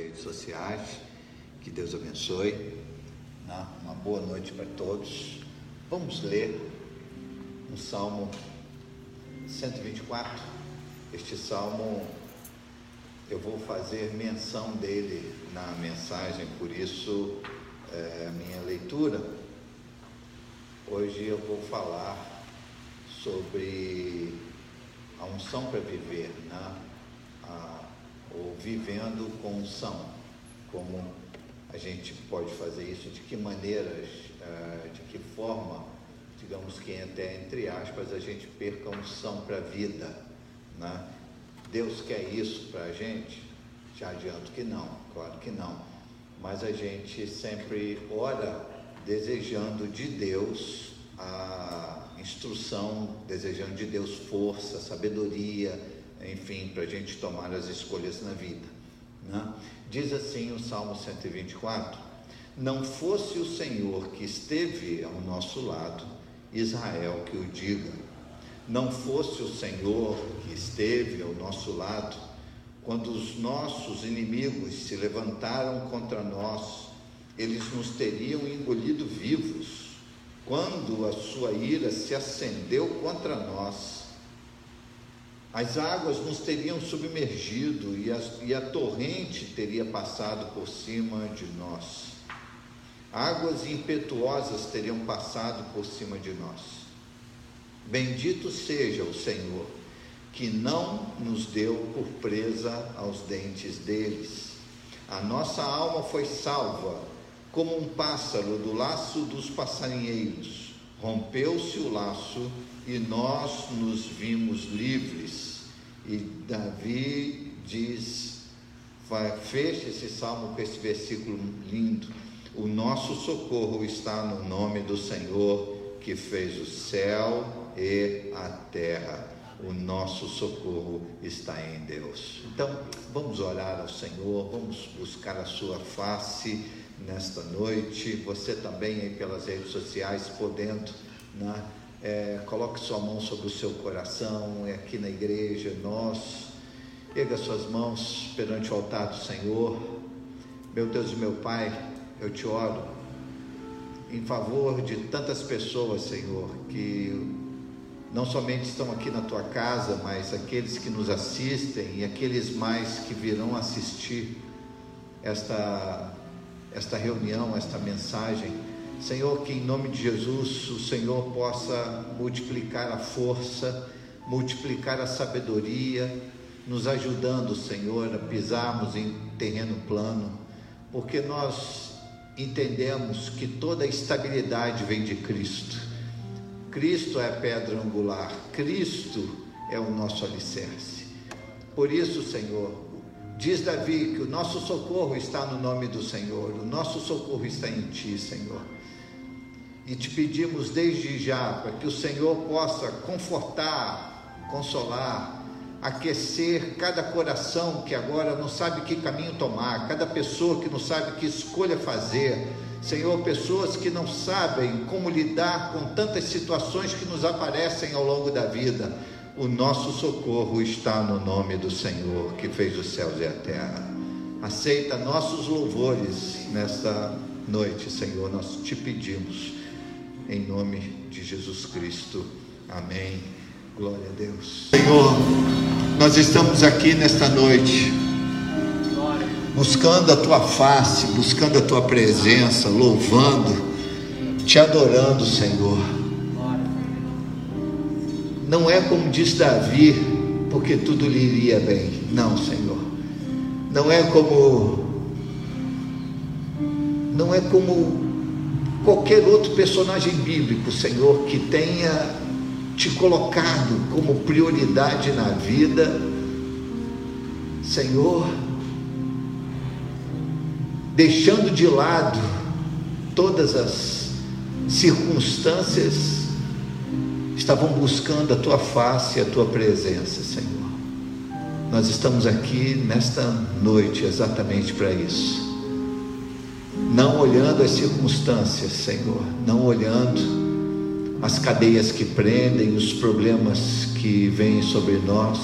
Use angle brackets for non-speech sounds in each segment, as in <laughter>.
redes sociais. Que Deus abençoe. Né? Uma boa noite para todos. Vamos ler um Salmo 124. Este salmo eu vou fazer menção dele na mensagem, por isso é, a minha leitura. Hoje eu vou falar sobre a unção para viver, né? Ou vivendo com unção, como a gente pode fazer isso, de que maneiras, uh, de que forma, digamos que até entre aspas, a gente perca a unção para a vida. Né? Deus quer isso para a gente? Já adianto que não, claro que não. Mas a gente sempre ora desejando de Deus a instrução, desejando de Deus força, sabedoria, enfim, para a gente tomar as escolhas na vida. Né? Diz assim o Salmo 124: Não fosse o Senhor que esteve ao nosso lado, Israel que o diga. Não fosse o Senhor que esteve ao nosso lado, quando os nossos inimigos se levantaram contra nós, eles nos teriam engolido vivos. Quando a sua ira se acendeu contra nós, as águas nos teriam submergido e, as, e a torrente teria passado por cima de nós. Águas impetuosas teriam passado por cima de nós. Bendito seja o Senhor, que não nos deu por presa aos dentes deles. A nossa alma foi salva, como um pássaro do laço dos passarinheiros. Rompeu-se o laço e nós nos vimos livres. E Davi diz, fecha esse salmo com esse versículo lindo. O nosso socorro está no nome do Senhor que fez o céu e a terra. O nosso socorro está em Deus. Então, vamos orar ao Senhor, vamos buscar a sua face nesta noite. Você também aí pelas redes sociais, podendo, né? É, coloque sua mão sobre o seu coração, é aqui na igreja, nós. Erga suas mãos perante o altar do Senhor. Meu Deus e meu Pai, eu te oro em favor de tantas pessoas, Senhor, que não somente estão aqui na tua casa, mas aqueles que nos assistem e aqueles mais que virão assistir esta, esta reunião, esta mensagem. Senhor, que em nome de Jesus o Senhor possa multiplicar a força, multiplicar a sabedoria, nos ajudando, Senhor, a pisarmos em terreno plano, porque nós entendemos que toda estabilidade vem de Cristo. Cristo é a pedra angular, Cristo é o nosso alicerce. Por isso, Senhor, diz Davi que o nosso socorro está no nome do Senhor, o nosso socorro está em Ti, Senhor e te pedimos desde já para que o Senhor possa confortar, consolar, aquecer cada coração que agora não sabe que caminho tomar, cada pessoa que não sabe que escolha fazer. Senhor, pessoas que não sabem como lidar com tantas situações que nos aparecem ao longo da vida. O nosso socorro está no nome do Senhor que fez os céus e a terra. Aceita nossos louvores nesta noite, Senhor, nós te pedimos em nome de Jesus Cristo. Amém. Glória a Deus. Senhor, nós estamos aqui nesta noite, buscando a tua face, buscando a tua presença, louvando, te adorando, Senhor. Não é como diz Davi, porque tudo lhe iria bem. Não, Senhor. Não é como. Não é como qualquer outro personagem bíblico, Senhor, que tenha te colocado como prioridade na vida, Senhor, deixando de lado todas as circunstâncias, estavam buscando a tua face e a tua presença, Senhor. Nós estamos aqui nesta noite exatamente para isso não olhando as circunstâncias, Senhor, não olhando as cadeias que prendem, os problemas que vêm sobre nós,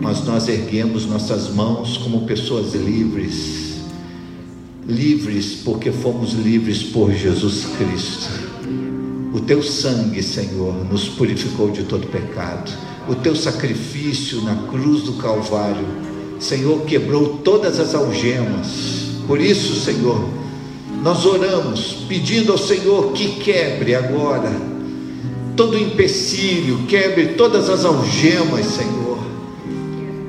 mas nós erguemos nossas mãos como pessoas livres, livres porque fomos livres por Jesus Cristo. O teu sangue, Senhor, nos purificou de todo pecado. O teu sacrifício na cruz do Calvário, Senhor, quebrou todas as algemas. Por isso, Senhor, nós oramos pedindo ao Senhor que quebre agora todo empecilho, quebre todas as algemas, Senhor.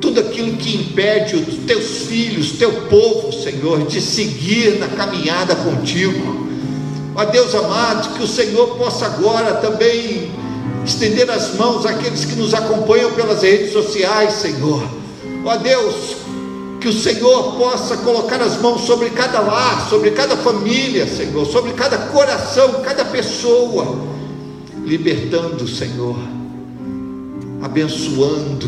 Tudo aquilo que impede os teus filhos, teu povo, Senhor, de seguir na caminhada contigo. Ó Deus amado, que o Senhor possa agora também estender as mãos àqueles que nos acompanham pelas redes sociais, Senhor. Ó Deus, que o Senhor possa colocar as mãos sobre cada lar, sobre cada família, Senhor, sobre cada coração, cada pessoa, libertando, Senhor, abençoando,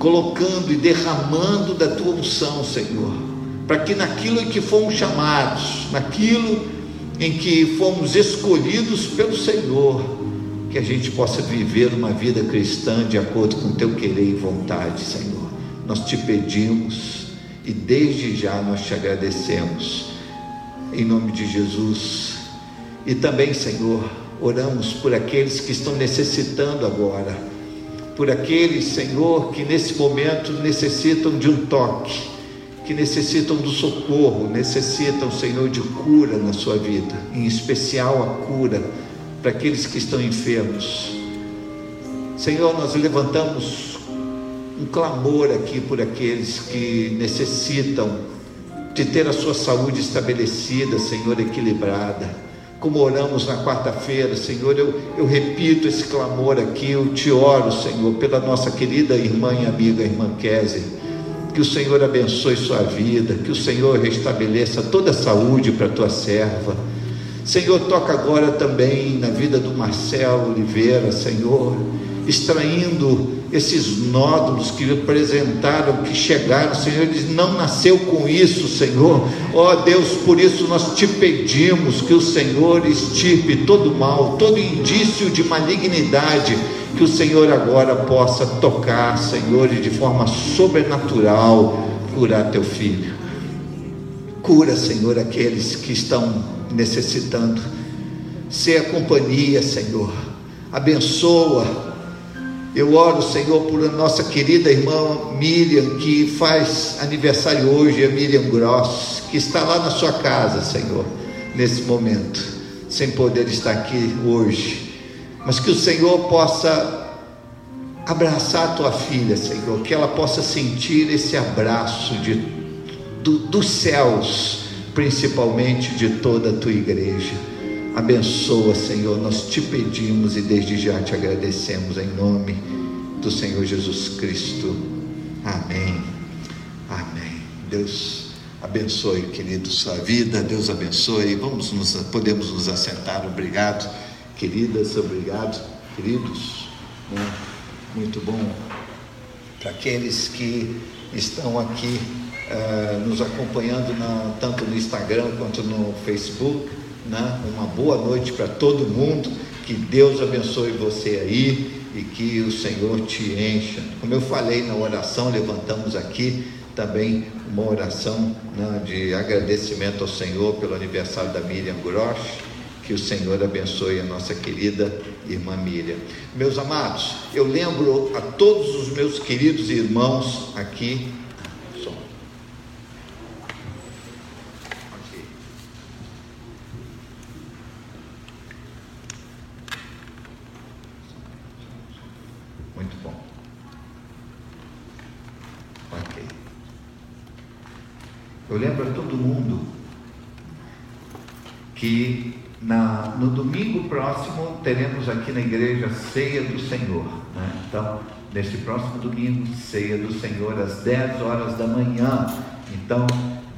colocando e derramando da tua unção, Senhor, para que naquilo em que fomos chamados, naquilo em que fomos escolhidos pelo Senhor, que a gente possa viver uma vida cristã de acordo com o teu querer e vontade, Senhor. Nós te pedimos e desde já nós te agradecemos, em nome de Jesus. E também, Senhor, oramos por aqueles que estão necessitando agora, por aqueles, Senhor, que nesse momento necessitam de um toque que necessitam do socorro, necessitam, Senhor, de cura na sua vida, em especial a cura para aqueles que estão enfermos. Senhor, nós levantamos um clamor aqui por aqueles que necessitam de ter a sua saúde estabelecida, Senhor, equilibrada. Como oramos na quarta-feira, Senhor, eu, eu repito esse clamor aqui, eu te oro, Senhor, pela nossa querida irmã e amiga, irmã Kézia que o Senhor abençoe sua vida, que o Senhor restabeleça toda a saúde para a tua serva. Senhor, toca agora também na vida do Marcelo Oliveira, Senhor, extraindo esses nódulos que apresentaram, que chegaram, Senhor, ele não nasceu com isso, Senhor. Ó oh, Deus, por isso nós te pedimos que o Senhor estirpe todo mal, todo indício de malignidade que o Senhor agora possa tocar, Senhor, e de forma sobrenatural curar teu filho. Cura, Senhor, aqueles que estão necessitando. Ser a companhia, Senhor. Abençoa. Eu oro, Senhor, por nossa querida irmã Miriam, que faz aniversário hoje, a Miriam Gross, que está lá na sua casa, Senhor, nesse momento, sem poder estar aqui hoje mas que o Senhor possa abraçar a tua filha, Senhor, que ela possa sentir esse abraço de, do, dos céus, principalmente de toda a tua igreja. Abençoa, Senhor, nós te pedimos e desde já te agradecemos em nome do Senhor Jesus Cristo. Amém. Amém. Deus abençoe, querido, sua vida. Deus abençoe. Vamos nos, podemos nos assentar. Obrigado queridas, obrigado, queridos. Muito bom para aqueles que estão aqui uh, nos acompanhando na, tanto no Instagram quanto no Facebook. Né? Uma boa noite para todo mundo. Que Deus abençoe você aí e que o Senhor te encha. Como eu falei na oração, levantamos aqui também uma oração né, de agradecimento ao Senhor pelo aniversário da Miriam Grosch que o Senhor abençoe a nossa querida irmã Miriam. Meus amados, eu lembro a todos os meus queridos irmãos aqui. Todo mundo que na, no domingo próximo teremos aqui na igreja ceia do Senhor. Né? Então, neste próximo domingo, ceia do Senhor às 10 horas da manhã. Então,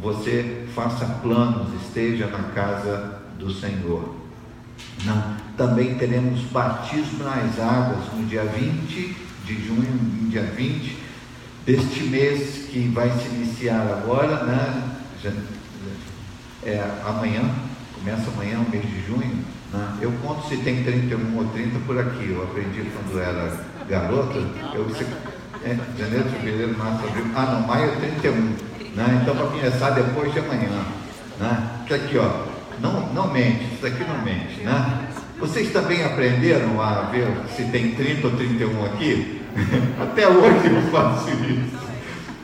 você faça planos, esteja na casa do Senhor. Também teremos batismo nas águas no dia 20 de junho, no dia 20 deste mês que vai se iniciar agora, né? É, amanhã, Começa amanhã, o mês de junho. Né? Eu conto se tem 31 ou 30 por aqui. Eu aprendi quando era garota. Eu, é, janeiro, fevereiro, março, abril. Ah, não, maio é 31. Né? Então vai começar depois de amanhã. Né? Que aqui, ó, não, não mente, isso aqui não mente. Né? Vocês também aprenderam a ver se tem 30 ou 31 aqui? <laughs> Até hoje eu faço isso.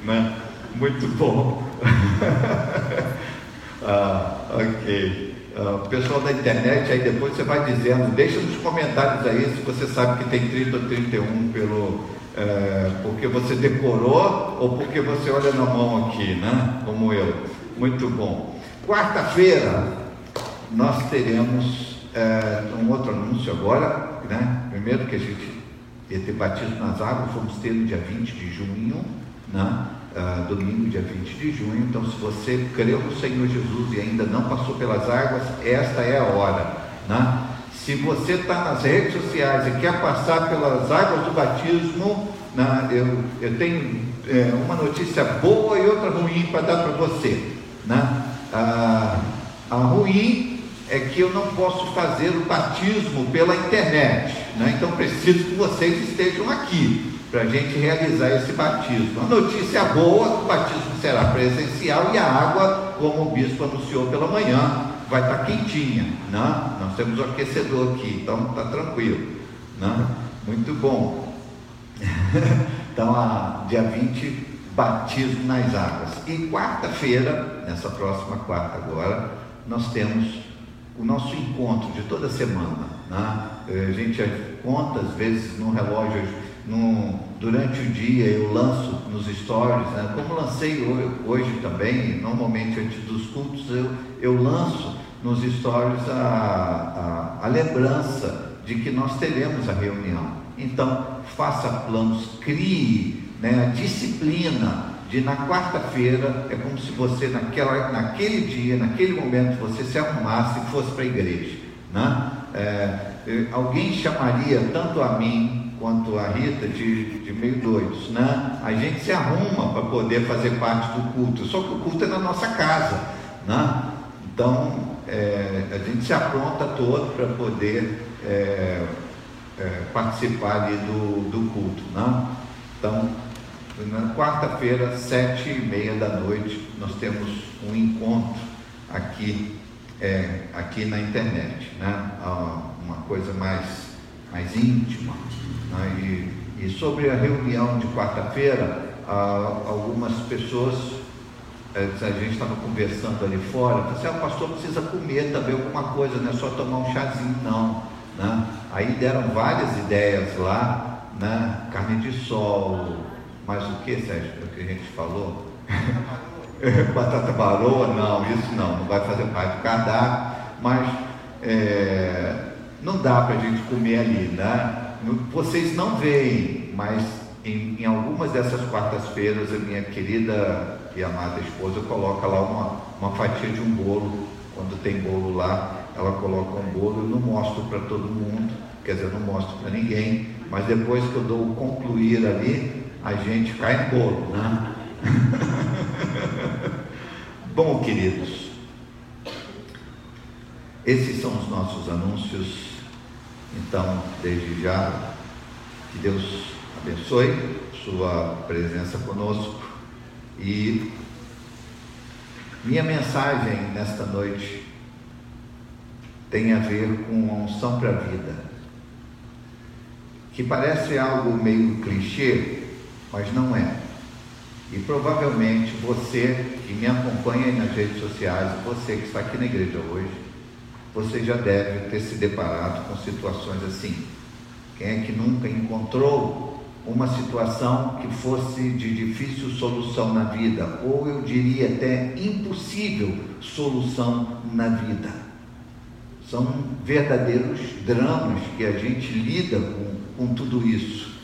Né? Muito bom. <laughs> ah, ok. Uh, pessoal da internet, aí depois você vai dizendo, deixa nos comentários aí se você sabe que tem 30 ou 31 pelo, é, porque você decorou ou porque você olha na mão aqui, né? Como eu. Muito bom. Quarta-feira nós teremos é, um outro anúncio agora, né? Primeiro que a gente ia ter batismo nas águas, vamos ter no dia 20 de junho, né? Uh, domingo, dia 20 de junho. Então, se você creu no Senhor Jesus e ainda não passou pelas águas, esta é a hora. Né? Se você está nas redes sociais e quer passar pelas águas do batismo, né, eu, eu tenho é, uma notícia boa e outra ruim para dar para você. Né? A, a ruim é que eu não posso fazer o batismo pela internet. Né? Então preciso que vocês estejam aqui para a gente realizar esse batismo. A notícia boa: o batismo será presencial e a água, como o bispo anunciou pela manhã, vai estar tá quentinha, né? Nós temos o aquecedor aqui, então está tranquilo, né? Muito bom. <laughs> então, a, dia 20, batismo nas águas. E quarta-feira, nessa próxima quarta agora, nós temos o nosso encontro de toda semana. Né? A gente conta, às vezes, no relógio, no, durante o dia eu lanço nos stories, né? como lancei hoje, hoje, também, normalmente antes dos cultos, eu, eu lanço nos stories a, a, a lembrança de que nós teremos a reunião. Então, faça planos, crie né, a disciplina de na quarta-feira, é como se você naquela, naquele dia, naquele momento, você se arrumasse e fosse para a igreja. Né? É, alguém chamaria tanto a mim quanto a Rita de, de meio doidos. Né? A gente se arruma para poder fazer parte do culto, só que o culto é na nossa casa. Né? Então, é, a gente se apronta todo para poder é, é, participar ali do, do culto. Né? Então, na quarta-feira, sete e meia da noite, nós temos um encontro aqui, é, aqui na internet, né? uma coisa mais, mais íntima. Né? E, e sobre a reunião de quarta-feira, algumas pessoas é, a gente estava conversando ali fora, falei assim, ah, pastor precisa comer também alguma coisa, não é só tomar um chazinho, não. Né? Aí deram várias ideias lá, né? carne de sol, mas o que, Sérgio, o que a gente falou? <laughs> Batata baroa, não, isso não, não vai fazer parte do cardápio, mas é, não dá para a gente comer ali, né? Vocês não veem, mas em, em algumas dessas quartas-feiras a minha querida e amada esposa coloca lá uma, uma fatia de um bolo. Quando tem bolo lá, ela coloca um bolo, eu não mostro para todo mundo, quer dizer, eu não mostro para ninguém, mas depois que eu dou o concluir ali, a gente cai no bolo, né? <laughs> Bom, queridos, esses são os nossos anúncios. Então, desde já, que Deus abençoe sua presença conosco e minha mensagem nesta noite tem a ver com a unção para a vida, que parece algo meio clichê, mas não é. E provavelmente você que me acompanha nas redes sociais, você que está aqui na igreja hoje, você já deve ter se deparado com situações assim. Quem é que nunca encontrou uma situação que fosse de difícil solução na vida, ou eu diria até impossível solução na vida. São verdadeiros dramas que a gente lida com, com tudo isso.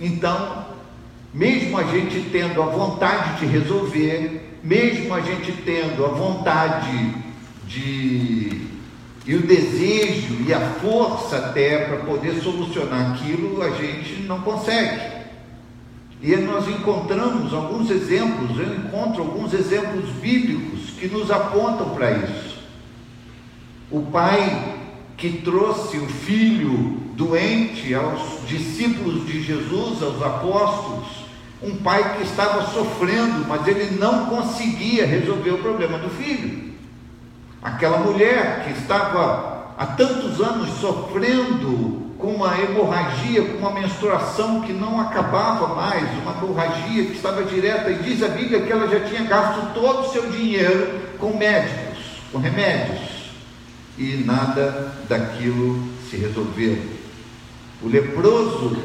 Então, mesmo a gente tendo a vontade de resolver, mesmo a gente tendo a vontade de e o desejo e a força até para poder solucionar aquilo, a gente não consegue. E nós encontramos alguns exemplos, eu encontro alguns exemplos bíblicos que nos apontam para isso. O pai que trouxe o filho doente aos discípulos de Jesus, aos apóstolos, um pai que estava sofrendo, mas ele não conseguia resolver o problema do filho. Aquela mulher que estava há tantos anos sofrendo com uma hemorragia, com uma menstruação que não acabava mais, uma hemorragia que estava direta, e diz a Bíblia que ela já tinha gasto todo o seu dinheiro com médicos, com remédios, e nada daquilo se resolveu. O leproso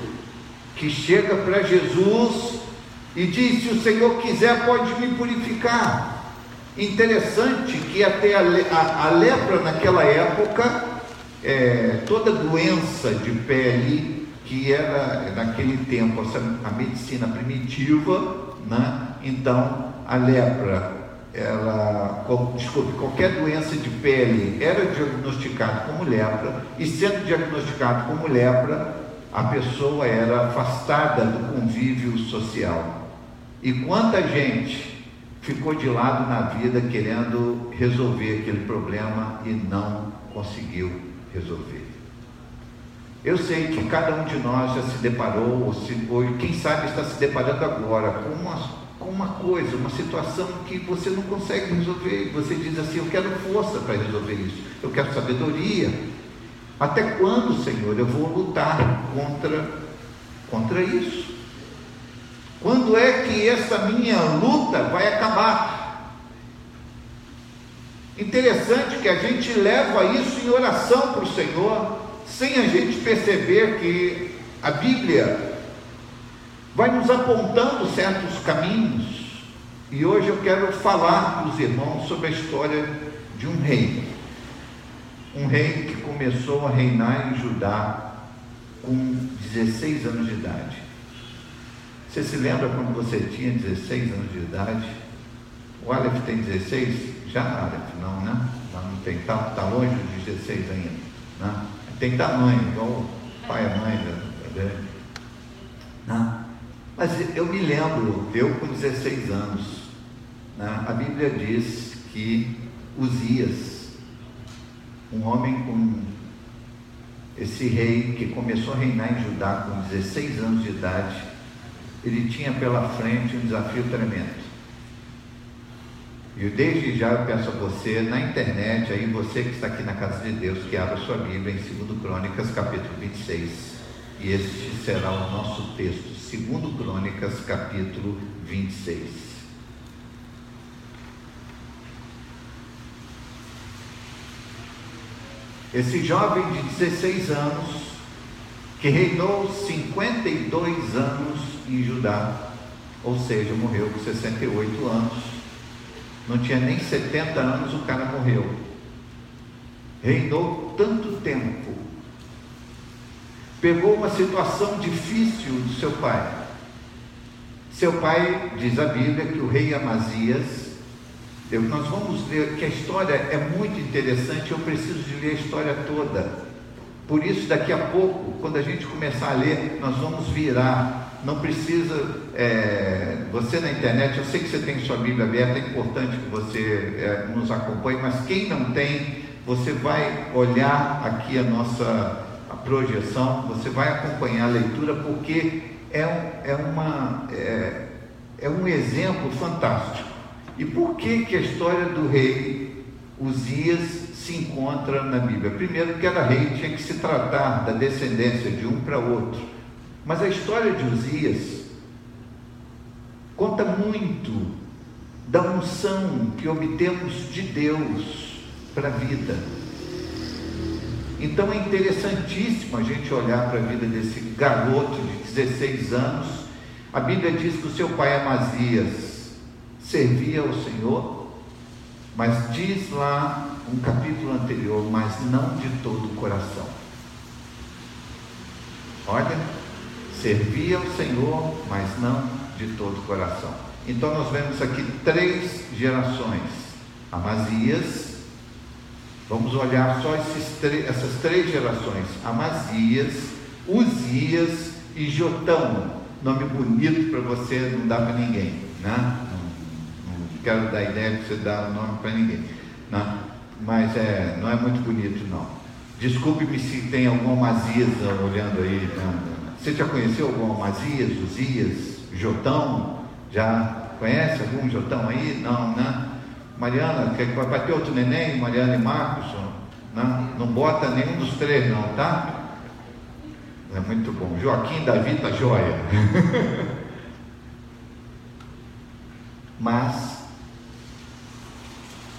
que chega para Jesus e diz: Se o Senhor quiser, pode me purificar. Interessante que até a, a, a lepra naquela época, é, toda doença de pele que era naquele tempo a medicina primitiva, né? então a lepra, ela, desculpe, qualquer doença de pele era diagnosticada como lepra, e sendo diagnosticado como lepra, a pessoa era afastada do convívio social. E quanta gente ficou de lado na vida querendo resolver aquele problema e não conseguiu resolver. Eu sei que cada um de nós já se deparou, ou, se, ou quem sabe está se deparando agora com uma, com uma coisa, uma situação que você não consegue resolver. Você diz assim: Eu quero força para resolver isso, eu quero sabedoria. Até quando, Senhor, eu vou lutar contra, contra isso? Quando é que essa minha luta vai acabar? Interessante que a gente leva isso em oração para o Senhor, sem a gente perceber que a Bíblia vai nos apontando certos caminhos. E hoje eu quero falar para os irmãos sobre a história de um rei. Um rei que começou a reinar em Judá com 16 anos de idade. Você se lembra quando você tinha 16 anos de idade? O Aleph tem 16? Já Aleph, não, né? Não, tem, está tá longe de 16 ainda. Né? Tem tamanho, igual o pai e a mãe dele. Né? Mas eu me lembro, eu com 16 anos, né? a Bíblia diz que Uzias, um homem com esse rei que começou a reinar em Judá com 16 anos de idade, ele tinha pela frente um desafio tremendo. E desde já eu peço a você, na internet, aí você que está aqui na casa de Deus, que abra sua Bíblia em 2 Crônicas, capítulo 26. E este será o nosso texto, 2 Crônicas, capítulo 26. Esse jovem de 16 anos, que reinou 52 anos em Judá, ou seja, morreu com 68 anos. Não tinha nem 70 anos, o cara morreu. Reinou tanto tempo. Pegou uma situação difícil do seu pai. Seu pai, diz a Bíblia, que o rei Amazias, nós vamos ler que a história é muito interessante, eu preciso de ler a história toda. Por isso, daqui a pouco, quando a gente começar a ler, nós vamos virar não precisa, é, você na internet, eu sei que você tem sua Bíblia aberta, é importante que você é, nos acompanhe, mas quem não tem, você vai olhar aqui a nossa a projeção, você vai acompanhar a leitura, porque é, um, é, uma, é, é um exemplo fantástico. E por que, que a história do rei Uzias se encontra na Bíblia? Primeiro, que era rei, tinha que se tratar da descendência de um para outro. Mas a história de Uzias conta muito da unção que obtemos de Deus para a vida. Então é interessantíssimo a gente olhar para a vida desse garoto de 16 anos. A Bíblia diz que o seu pai Amazias servia ao Senhor, mas diz lá um capítulo anterior, mas não de todo o coração. Olha, servia ao Senhor, mas não de todo o coração. Então nós vemos aqui três gerações. Amazias, vamos olhar só essas três gerações: Amazias, Uzias e Jotão. Nome bonito para você, não dá para ninguém, né? Não, não, quero dar ideia de você dar o nome para ninguém, né? mas é, não é muito bonito não. Desculpe-me se tem alguma Amazias olhando aí, né? Você já conheceu algum Amazias, Uzias? Jotão, já conhece algum Jotão aí? Não, né? Mariana, vai bater outro neném? Mariana e Marcos? Não, não bota nenhum dos três não, tá? É muito bom. Joaquim Davi tá joia. <laughs> Mas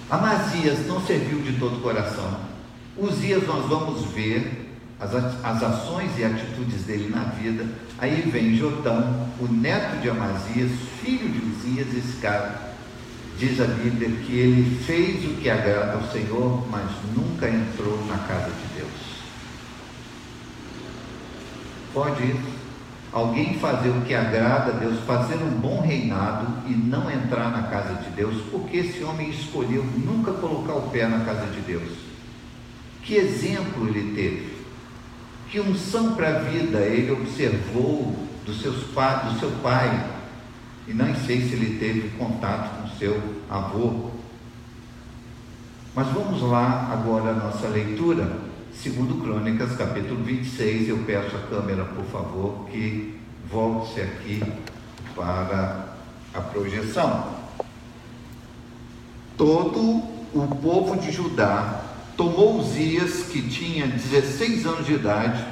Amazias não serviu de todo o coração. Uzias nós vamos ver as, as ações e atitudes dele na vida. Aí vem Jotão, o neto de Amazias, filho de Uzias, esse cara. Diz a Bíblia que ele fez o que agrada ao Senhor, mas nunca entrou na casa de Deus. Pode alguém fazer o que agrada a Deus, fazer um bom reinado e não entrar na casa de Deus, porque esse homem escolheu nunca colocar o pé na casa de Deus. Que exemplo ele teve? Que unção para a vida ele observou do, seus do seu pai, e não sei se ele teve contato com seu avô. Mas vamos lá agora a nossa leitura, segundo Crônicas, capítulo 26. Eu peço a câmera, por favor, que volte-se aqui para a projeção. Todo o povo de Judá tomou Uzias, que tinha 16 anos de idade,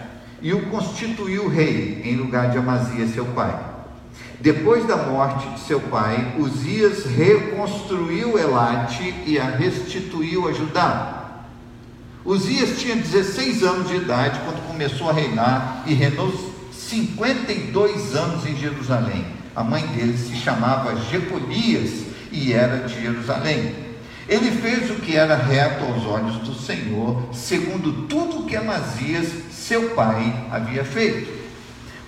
e o constituiu rei em lugar de Amazias, seu pai. Depois da morte de seu pai, Uzias reconstruiu Elate e a restituiu a Judá. Uzias tinha 16 anos de idade quando começou a reinar e reinou 52 anos em Jerusalém. A mãe dele se chamava Jecolias e era de Jerusalém. Ele fez o que era reto aos olhos do Senhor, segundo tudo que Amazias, seu pai, havia feito.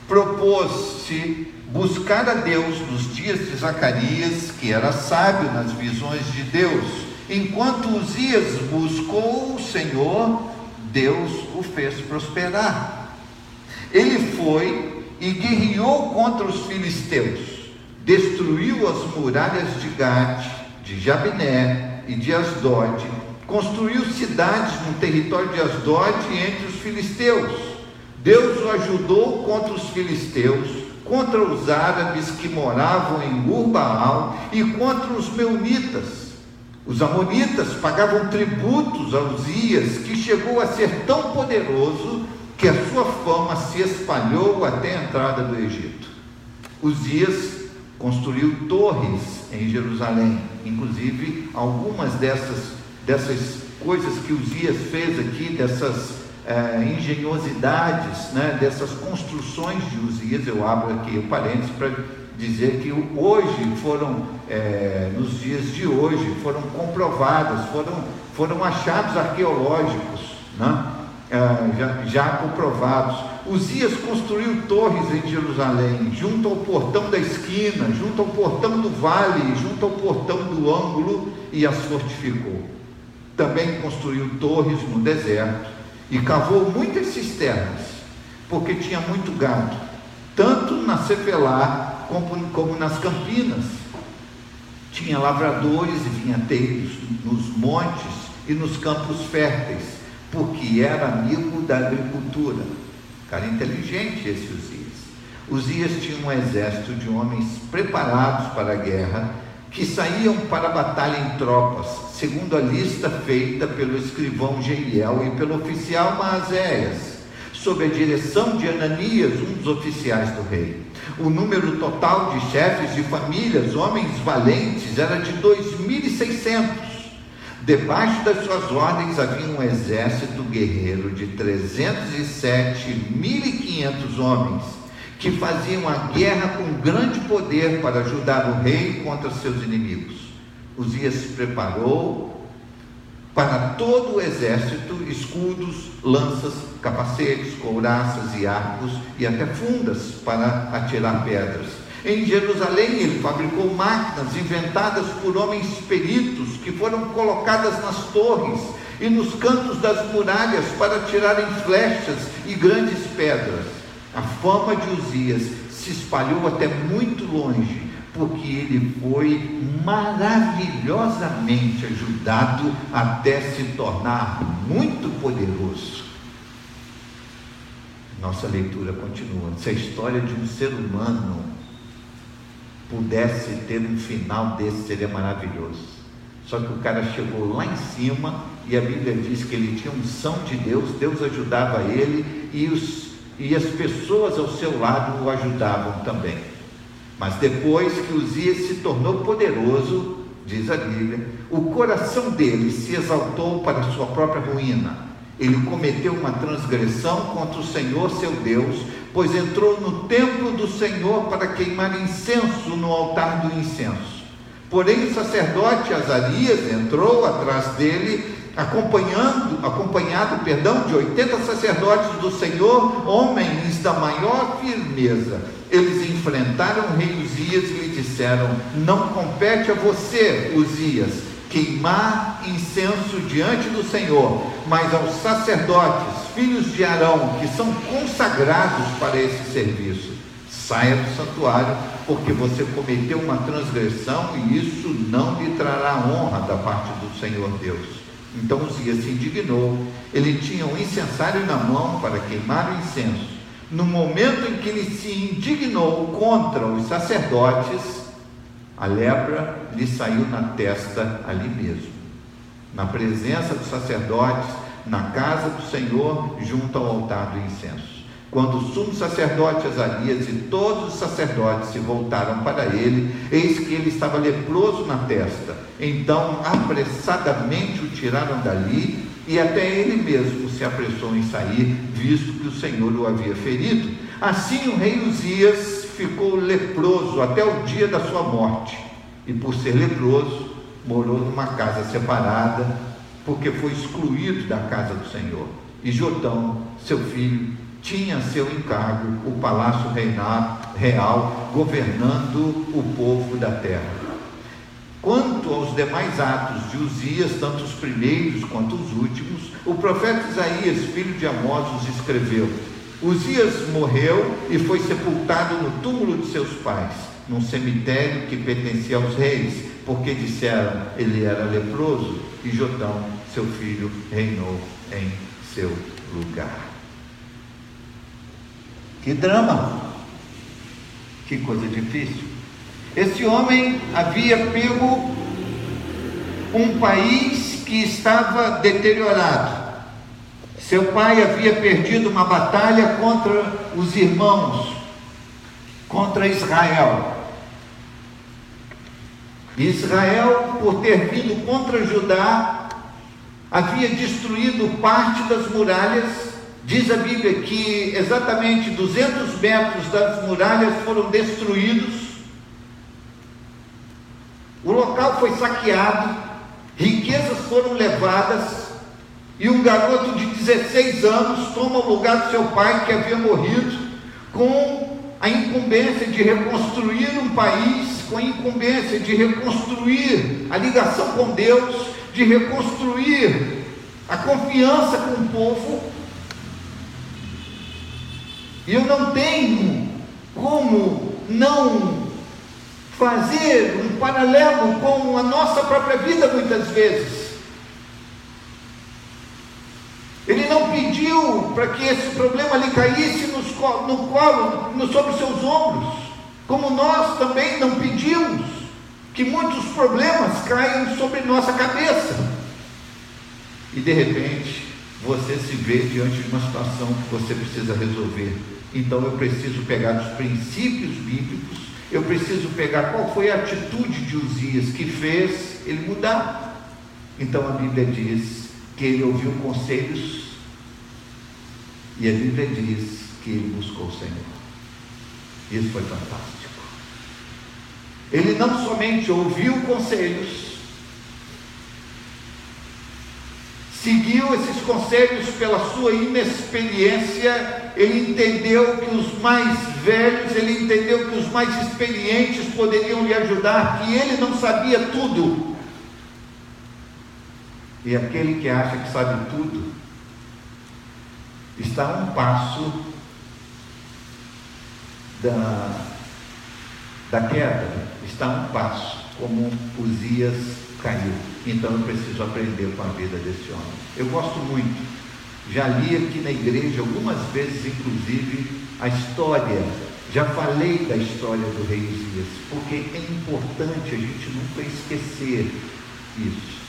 Propôs-se buscar a Deus nos dias de Zacarias, que era sábio nas visões de Deus. Enquanto Uzias buscou o Senhor, Deus o fez prosperar. Ele foi e guerreou contra os filisteus, destruiu as muralhas de Gade, de Jabiné, e de Asdod, construiu cidades no território de Asdod entre os filisteus. Deus o ajudou contra os filisteus, contra os árabes que moravam em Urbaal e contra os meunitas. Os amonitas pagavam tributos a Uzias, que chegou a ser tão poderoso que a sua fama se espalhou até a entrada do Egito. Uzias construiu torres em Jerusalém. Inclusive, algumas dessas, dessas coisas que Uzias fez aqui, dessas é, engenhosidades, né, dessas construções de Uzias, eu abro aqui o parênteses para dizer que hoje foram, é, nos dias de hoje, foram comprovadas, foram, foram achados arqueológicos, né, é, já, já comprovados Uzias construiu torres em Jerusalém, junto ao portão da esquina, junto ao portão do vale, junto ao portão do ângulo e as fortificou. Também construiu torres no deserto e cavou muitas cisternas, porque tinha muito gado, tanto na Cefelá como, como nas campinas. Tinha lavradores e vinhateiros nos montes e nos campos férteis, porque era amigo da agricultura. Cara inteligente esse Uzias. Uzias tinha um exército de homens preparados para a guerra, que saíam para a batalha em tropas, segundo a lista feita pelo escrivão Jeiel e pelo oficial Maazéias, sob a direção de Ananias, um dos oficiais do rei. O número total de chefes de famílias, homens valentes, era de 2.600 Debaixo das suas ordens havia um exército guerreiro de 307.500 homens, que faziam a guerra com grande poder para ajudar o rei contra seus inimigos. Uzias se preparou para todo o exército escudos, lanças, capacetes, couraças e arcos e até fundas para atirar pedras. Em Jerusalém, ele fabricou máquinas inventadas por homens peritos que foram colocadas nas torres e nos cantos das muralhas para tirarem flechas e grandes pedras. A fama de Uzias se espalhou até muito longe, porque ele foi maravilhosamente ajudado até se tornar muito poderoso. Nossa leitura continua. Essa é a história de um ser humano pudesse ter um final desse, seria maravilhoso. Só que o cara chegou lá em cima e a Bíblia diz que ele tinha unção de Deus, Deus ajudava ele e, os, e as pessoas ao seu lado o ajudavam também. Mas depois que Uzias se tornou poderoso, diz a Bíblia, o coração dele se exaltou para sua própria ruína. Ele cometeu uma transgressão contra o Senhor seu Deus, pois entrou no templo do Senhor para queimar incenso no altar do incenso. Porém, o sacerdote Azarias entrou atrás dele, acompanhando, acompanhado, perdão, de 80 sacerdotes do Senhor, homens da maior firmeza. Eles enfrentaram o rei Uzias e lhe disseram: Não compete a você, Uzias, queimar incenso diante do Senhor, mas aos sacerdotes, filhos de Arão, que são consagrados para esse serviço. Saia do santuário, porque você cometeu uma transgressão e isso não lhe trará honra da parte do Senhor Deus. Então Uzias se indignou, ele tinha um incensário na mão para queimar o incenso. No momento em que ele se indignou contra os sacerdotes, a lepra lhe saiu na testa ali mesmo, na presença dos sacerdotes, na casa do Senhor, junto ao altar do incenso. Quando o sumo sacerdote Azarias e todos os sacerdotes se voltaram para ele, eis que ele estava leproso na testa. Então, apressadamente o tiraram dali, e até ele mesmo se apressou em sair, visto que o Senhor o havia ferido. Assim o rei Uzias ficou leproso até o dia da sua morte. E por ser leproso, morou numa casa separada, porque foi excluído da casa do Senhor. E Jotão, seu filho, tinha seu encargo o palácio real, governando o povo da terra. Quanto aos demais atos de Uzias, tanto os primeiros quanto os últimos, o profeta Isaías, filho de Amós, os escreveu Uzias morreu e foi sepultado no túmulo de seus pais, num cemitério que pertencia aos reis, porque disseram ele era leproso e Jotão, seu filho, reinou em seu lugar. Que drama! Que coisa difícil. Esse homem havia pego um país que estava deteriorado seu pai havia perdido uma batalha contra os irmãos, contra Israel. Israel, por ter vindo contra Judá, havia destruído parte das muralhas. Diz a Bíblia que exatamente 200 metros das muralhas foram destruídos. O local foi saqueado, riquezas foram levadas, e um garoto de 16 anos toma o lugar do seu pai que havia morrido, com a incumbência de reconstruir um país, com a incumbência de reconstruir a ligação com Deus, de reconstruir a confiança com o povo. E eu não tenho como não fazer um paralelo com a nossa própria vida muitas vezes. Ele não para que esse problema lhe caísse nos, no colo, no, sobre seus ombros, como nós também não pedimos que muitos problemas caiam sobre nossa cabeça. E de repente, você se vê diante de uma situação que você precisa resolver. Então eu preciso pegar os princípios bíblicos, eu preciso pegar qual foi a atitude de Uzias que fez ele mudar. Então a Bíblia diz que ele ouviu conselhos e a Bíblia diz que ele buscou o Senhor. Isso foi fantástico. Ele não somente ouviu conselhos, seguiu esses conselhos pela sua inexperiência, ele entendeu que os mais velhos, ele entendeu que os mais experientes poderiam lhe ajudar, que ele não sabia tudo. E aquele que acha que sabe tudo, está a um passo da, da queda, está a um passo, como Uzias caiu. Então eu preciso aprender com a vida desse homem. Eu gosto muito, já li aqui na igreja algumas vezes, inclusive, a história Já falei da história do rei Uzias, porque é importante a gente nunca esquecer isso.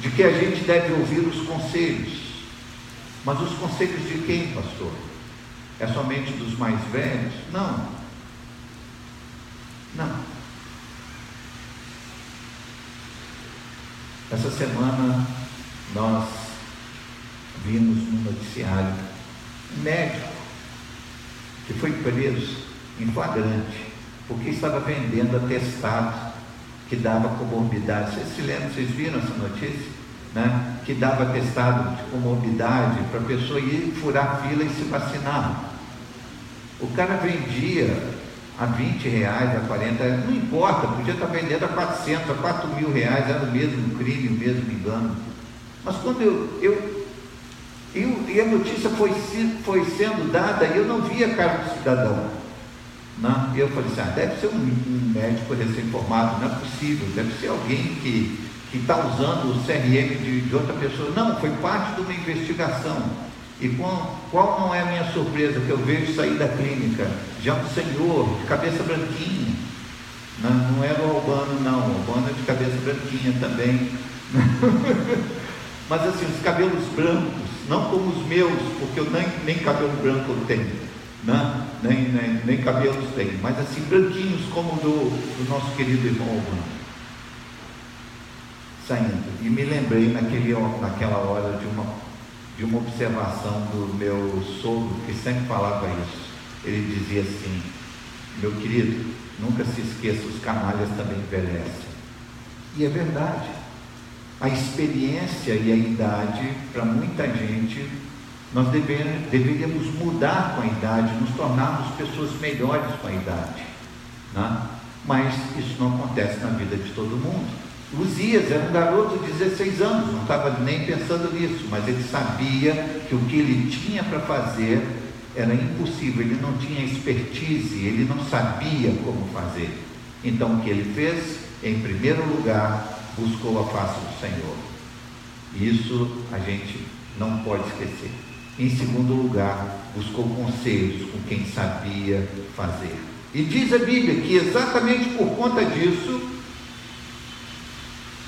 De que a gente deve ouvir os conselhos. Mas os conselhos de quem, pastor? É somente dos mais velhos? Não. Não. Essa semana nós vimos no noticiário um médico que foi preso em flagrante porque estava vendendo atestado que dava comorbidade. Vocês se lembram, vocês viram essa notícia? Né? Que dava atestado de comorbidade para a pessoa ir furar fila e se vacinar. O cara vendia a 20 reais, a 40, não importa, podia estar vendendo a 400, a 4 mil reais, era o mesmo crime, o mesmo engano. Mas quando eu, eu, eu e a notícia foi, foi sendo dada, eu não via cara do cidadão. Não, eu falei assim, ah, deve ser um, um médico recém-formado, não é possível, deve ser alguém que está usando o CRM de, de outra pessoa. Não, foi parte de uma investigação. E qual, qual não é a minha surpresa que eu vejo sair da clínica? Já um senhor, de cabeça branquinha. Não, não era o Albano, não. O Albano é de cabeça branquinha também. <laughs> Mas assim, os cabelos brancos, não como os meus, porque eu nem, nem cabelo branco eu tenho. Né? Nem, nem, nem cabelos tenho. Mas assim, branquinhos como o do, do nosso querido irmão Albano saindo. E me lembrei naquele, naquela hora de uma de uma observação do meu sogro, que sempre falava isso. Ele dizia assim: Meu querido, nunca se esqueça, os canalhas também envelhecem. E é verdade. A experiência e a idade, para muita gente, nós devemos, deveríamos mudar com a idade, nos tornarmos pessoas melhores com a idade. Né? Mas isso não acontece na vida de todo mundo. Uzias era um garoto de 16 anos, não estava nem pensando nisso, mas ele sabia que o que ele tinha para fazer era impossível, ele não tinha expertise, ele não sabia como fazer. Então o que ele fez? Em primeiro lugar, buscou a face do Senhor. Isso a gente não pode esquecer. Em segundo lugar, buscou conselhos com quem sabia fazer. E diz a Bíblia que exatamente por conta disso,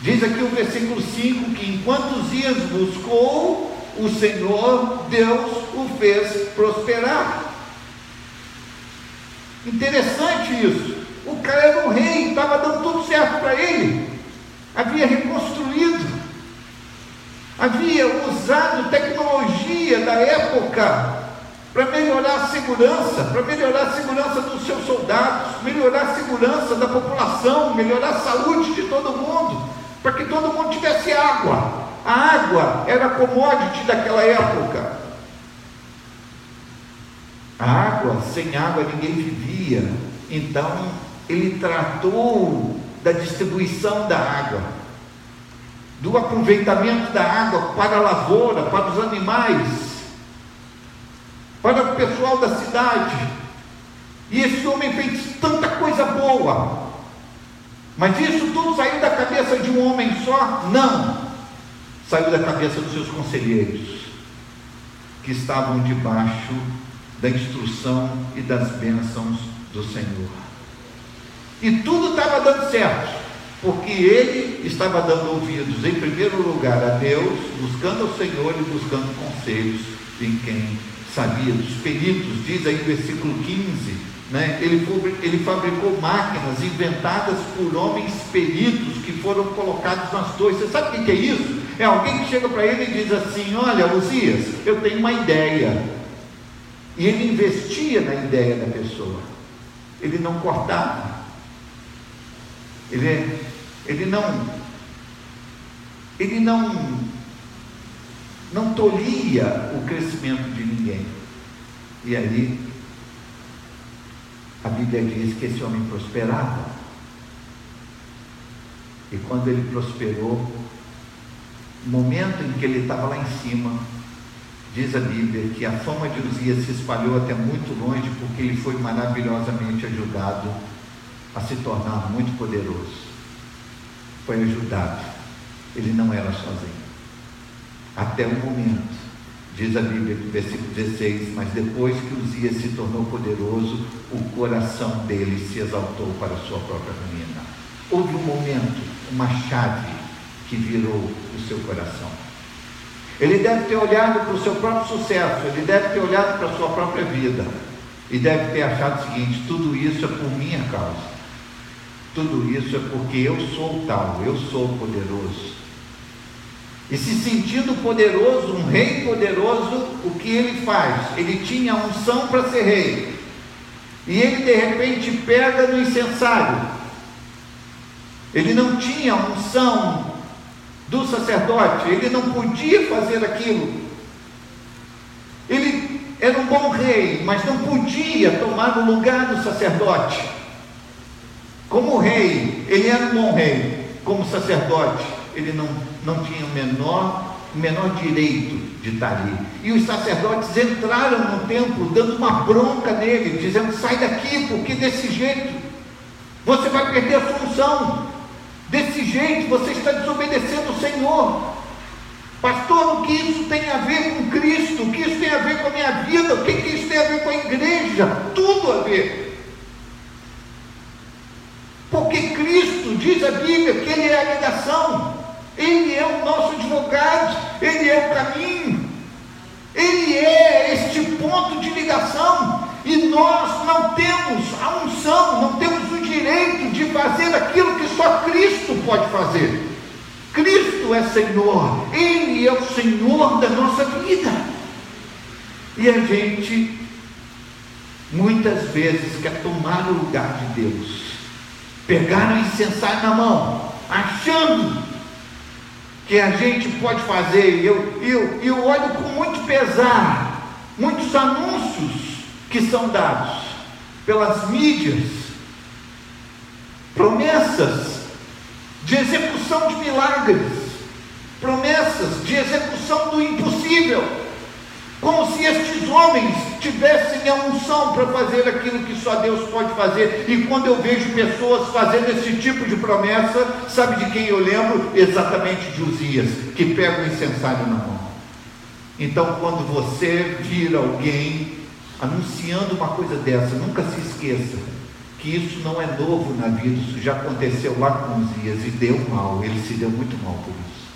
Diz aqui o versículo 5 que enquanto Zias buscou, o Senhor, Deus, o fez prosperar. Interessante isso. O cara era um rei, estava dando tudo certo para ele. Havia reconstruído, havia usado tecnologia da época para melhorar a segurança, para melhorar a segurança dos seus soldados, melhorar a segurança da população, melhorar a saúde de todo mundo para que todo mundo tivesse água. A água era commodity daquela época. A água, sem água ninguém vivia. Então, ele tratou da distribuição da água, do aproveitamento da água para a lavoura, para os animais, para o pessoal da cidade. E esse homem fez tanta coisa boa, mas isso tudo saiu da cabeça de um homem só? Não. Saiu da cabeça dos seus conselheiros, que estavam debaixo da instrução e das bênçãos do Senhor. E tudo estava dando certo, porque ele estava dando ouvidos, em primeiro lugar, a Deus, buscando ao Senhor e buscando conselhos em quem sabia, dos peritos, diz aí no versículo 15 né? Ele, ele fabricou máquinas inventadas por homens peritos que foram colocados nas torres. Você sabe o que é isso? É alguém que chega para ele e diz assim: Olha, Luzias, eu tenho uma ideia. E ele investia na ideia da pessoa. Ele não cortava. Ele, ele não. Ele não. Não tolhia o crescimento de ninguém. E aí a Bíblia diz que esse homem prosperava. E quando ele prosperou, no momento em que ele estava lá em cima, diz a Bíblia que a fama de Uzias se espalhou até muito longe, porque ele foi maravilhosamente ajudado a se tornar muito poderoso. Foi ajudado. Ele não era sozinho. Até o momento Diz a Bíblia, versículo 16: Mas depois que Uzias se tornou poderoso, o coração dele se exaltou para a sua própria ruína. Houve um momento, uma chave que virou o seu coração. Ele deve ter olhado para o seu próprio sucesso, ele deve ter olhado para a sua própria vida e deve ter achado o seguinte: tudo isso é por minha causa, tudo isso é porque eu sou tal, eu sou poderoso. E se sentindo poderoso, um rei poderoso, o que ele faz? Ele tinha unção para ser rei. E ele de repente pega no incensário. Ele não tinha unção do sacerdote, ele não podia fazer aquilo. Ele era um bom rei, mas não podia tomar o lugar do sacerdote. Como rei, ele era um bom rei. Como sacerdote, ele não não tinha o menor, o menor direito de estar ali. E os sacerdotes entraram no templo dando uma bronca nele, dizendo: sai daqui, porque desse jeito você vai perder a função. Desse jeito você está desobedecendo o Senhor. Pastor, o que isso tem a ver com Cristo? O que isso tem a ver com a minha vida? O que, que isso tem a ver com a igreja? Tudo a ver. Porque Cristo, diz a Bíblia, que Ele é a ligação. Ele é o nosso advogado, Ele é o caminho, Ele é este ponto de ligação, e nós não temos a unção, não temos o direito de fazer aquilo que só Cristo pode fazer. Cristo é Senhor, Ele é o Senhor da nossa vida. E a gente muitas vezes quer tomar o lugar de Deus, pegar o incensário na mão, achando que a gente pode fazer. Eu, eu, eu olho com muito pesar muitos anúncios que são dados pelas mídias, promessas de execução de milagres, promessas de execução do impossível, como se estes homens tivessem a unção para fazer aquilo que só Deus pode fazer. E quando eu vejo pessoas fazendo esse tipo de promessa, sabe de quem eu lembro? Exatamente de Uzias, que pega o incensário na mão. Então, quando você vira alguém anunciando uma coisa dessa, nunca se esqueça que isso não é novo na vida, isso já aconteceu lá com Uzias e deu mal, ele se deu muito mal por isso.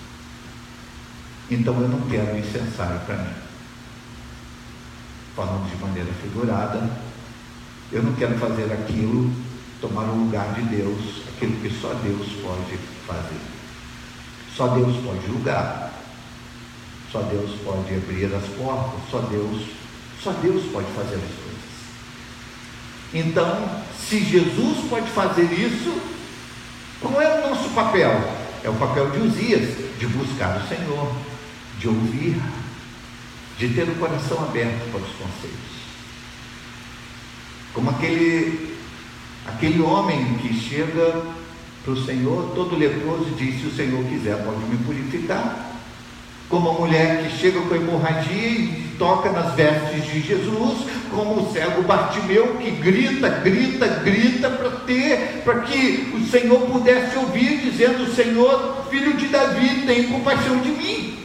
Então eu não quero incensário para mim falando de maneira figurada, eu não quero fazer aquilo, tomar o lugar de Deus, aquilo que só Deus pode fazer. Só Deus pode julgar, só Deus pode abrir as portas, só Deus, só Deus pode fazer as coisas. Então, se Jesus pode fazer isso, qual é o nosso papel? É o papel de Uzias, de buscar o Senhor, de ouvir de ter o coração aberto para os conselhos. Como aquele, aquele homem que chega para o Senhor, todo leproso, e diz: Se o Senhor quiser, pode me purificar. Como a mulher que chega com hemorragia e toca nas vestes de Jesus, como o cego Bartimeu que grita, grita, grita para ter, para que o Senhor pudesse ouvir, dizendo: Senhor, filho de Davi, tem compaixão de mim.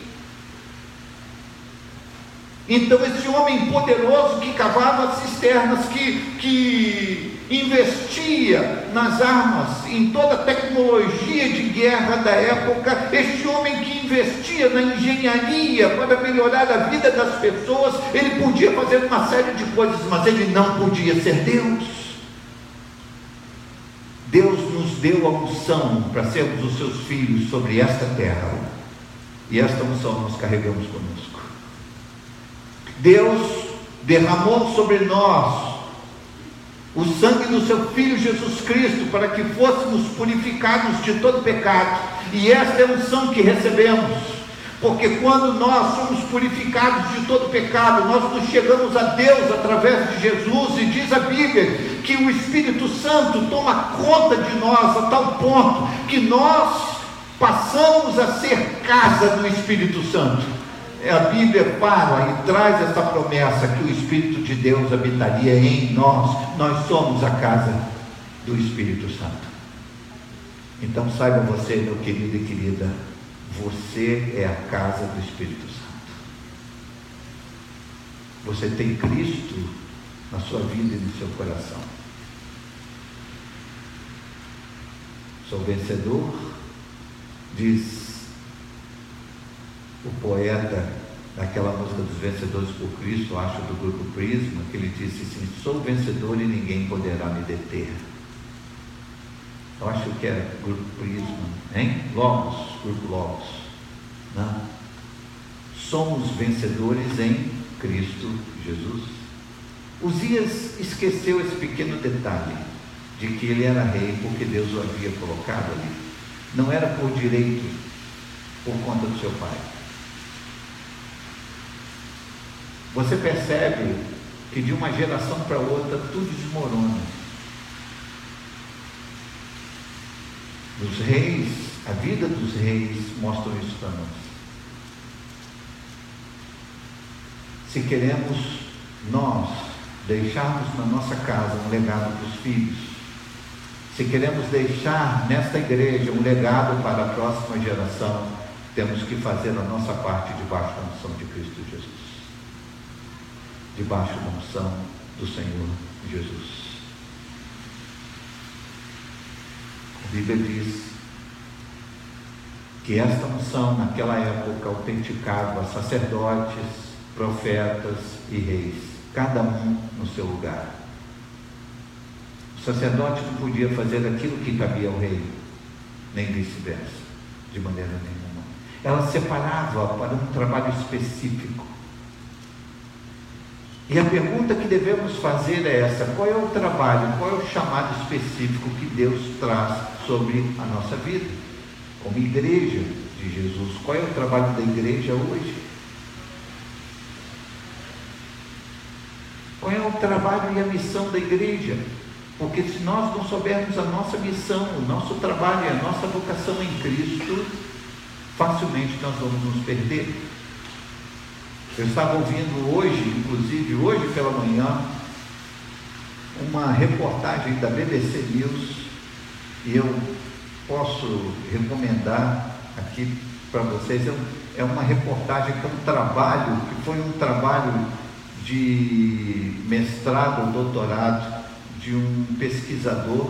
Então, esse homem poderoso que cavava cisternas, que, que investia nas armas, em toda a tecnologia de guerra da época, este homem que investia na engenharia para melhorar a vida das pessoas, ele podia fazer uma série de coisas, mas ele não podia ser Deus. Deus nos deu a unção para sermos os seus filhos sobre esta terra, e esta unção nós carregamos conosco. Deus derramou sobre nós o sangue do seu Filho Jesus Cristo para que fôssemos purificados de todo pecado. E esta é a unção que recebemos. Porque quando nós somos purificados de todo pecado, nós nos chegamos a Deus através de Jesus, e diz a Bíblia que o Espírito Santo toma conta de nós a tal ponto que nós passamos a ser casa do Espírito Santo. É, a Bíblia fala e traz essa promessa que o Espírito de Deus habitaria em nós. Nós somos a casa do Espírito Santo. Então saiba você, meu querido e querida, você é a casa do Espírito Santo. Você tem Cristo na sua vida e no seu coração. Sou vencedor, diz o poeta daquela música dos vencedores por Cristo, acho do grupo Prisma, que ele disse assim: Sou vencedor e ninguém poderá me deter. Eu acho que é grupo Prisma, hein? Logos, grupo Logos. Não? Né? Somos vencedores em Cristo Jesus. Uzias esqueceu esse pequeno detalhe de que ele era rei porque Deus o havia colocado ali. Não era por direito, por conta do seu pai. Você percebe que de uma geração para outra tudo desmorona. Os reis, a vida dos reis mostram isso para nós. Se queremos nós deixarmos na nossa casa um legado para os filhos, se queremos deixar nesta igreja um legado para a próxima geração, temos que fazer a nossa parte debaixo da unção de Cristo Jesus. Debaixo da unção do Senhor Jesus. A Bíblia diz que esta unção, naquela época, autenticava sacerdotes, profetas e reis, cada um no seu lugar. O sacerdote não podia fazer aquilo que cabia ao rei, nem vice-versa, de maneira nenhuma. Ela separava para um trabalho específico. E a pergunta que devemos fazer é essa: qual é o trabalho, qual é o chamado específico que Deus traz sobre a nossa vida, como igreja de Jesus? Qual é o trabalho da igreja hoje? Qual é o trabalho e a missão da igreja? Porque se nós não soubermos a nossa missão, o nosso trabalho e a nossa vocação em Cristo, facilmente nós vamos nos perder. Eu estava ouvindo hoje, inclusive hoje pela manhã, uma reportagem da BBC News e eu posso recomendar aqui para vocês. É uma reportagem que é um trabalho, que foi um trabalho de mestrado ou doutorado de um pesquisador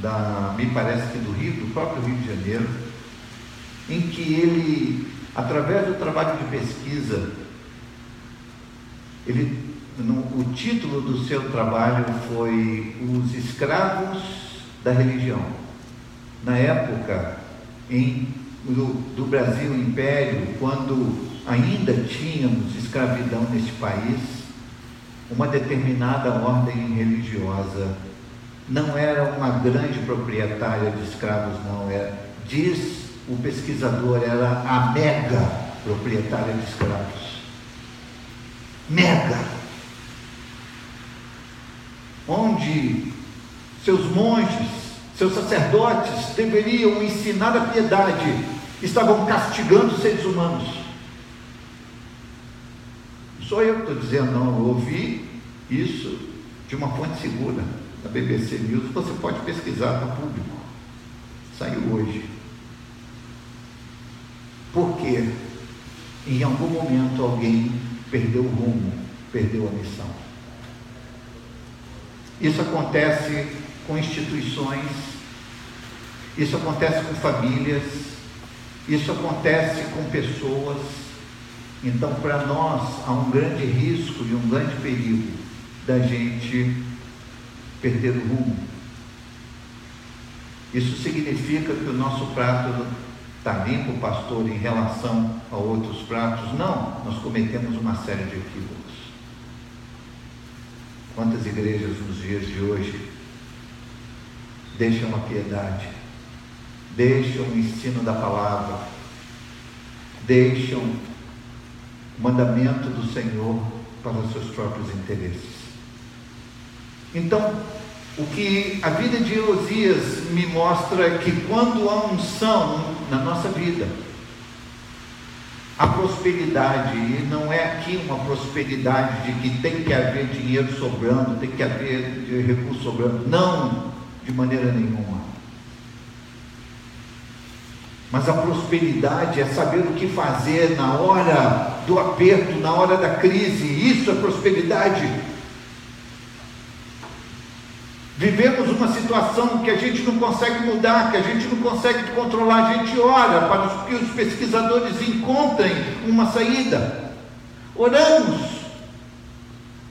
da, me parece que do Rio, do próprio Rio de Janeiro, em que ele, através do trabalho de pesquisa, ele, no, o título do seu trabalho foi Os Escravos da Religião. Na época em, do, do Brasil Império, quando ainda tínhamos escravidão neste país, uma determinada ordem religiosa. Não era uma grande proprietária de escravos, não. Era, é, diz o pesquisador, era a mega proprietária de escravos. Mega. Onde seus monges, seus sacerdotes deveriam ensinar a piedade, estavam castigando seres humanos. Sou eu estou dizendo, não, eu ouvi isso de uma fonte segura, da BBC News, você pode pesquisar no público. Saiu hoje. Porque em algum momento alguém perdeu o rumo, perdeu a missão. Isso acontece com instituições, isso acontece com famílias, isso acontece com pessoas então, para nós, há um grande risco e um grande perigo da gente perder o rumo. Isso significa que o nosso prato está limpo, pastor, em relação a outros pratos? Não, nós cometemos uma série de equívocos. Quantas igrejas nos dias de hoje deixam a piedade, deixam o ensino da palavra, deixam mandamento do Senhor para os seus próprios interesses. Então, o que a vida de Osias me mostra é que quando há unção na nossa vida, a prosperidade, e não é aqui uma prosperidade de que tem que haver dinheiro sobrando, tem que haver recurso sobrando, não, de maneira nenhuma. Mas a prosperidade é saber o que fazer na hora do aperto, na hora da crise. Isso é prosperidade. Vivemos uma situação que a gente não consegue mudar, que a gente não consegue controlar. A gente ora para que os pesquisadores encontrem uma saída. Oramos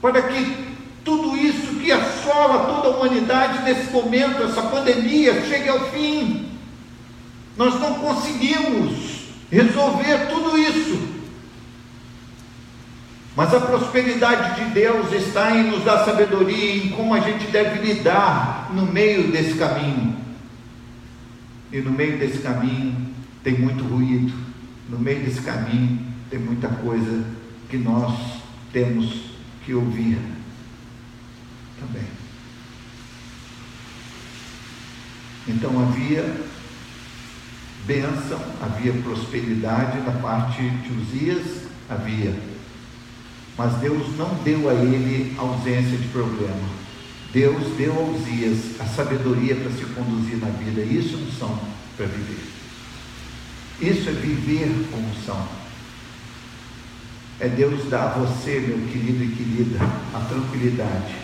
para que tudo isso que assola toda a humanidade nesse momento, essa pandemia, chegue ao fim. Nós não conseguimos resolver tudo isso. Mas a prosperidade de Deus está em nos dar sabedoria em como a gente deve lidar no meio desse caminho. E no meio desse caminho tem muito ruído. No meio desse caminho tem muita coisa que nós temos que ouvir também. Então havia bênção, havia prosperidade da parte de Uzias, havia. Mas Deus não deu a ele ausência de problema. Deus deu a Uzias a sabedoria para se conduzir na vida. Isso é são para viver. Isso é viver como são. É Deus dar a você, meu querido e querida, a tranquilidade.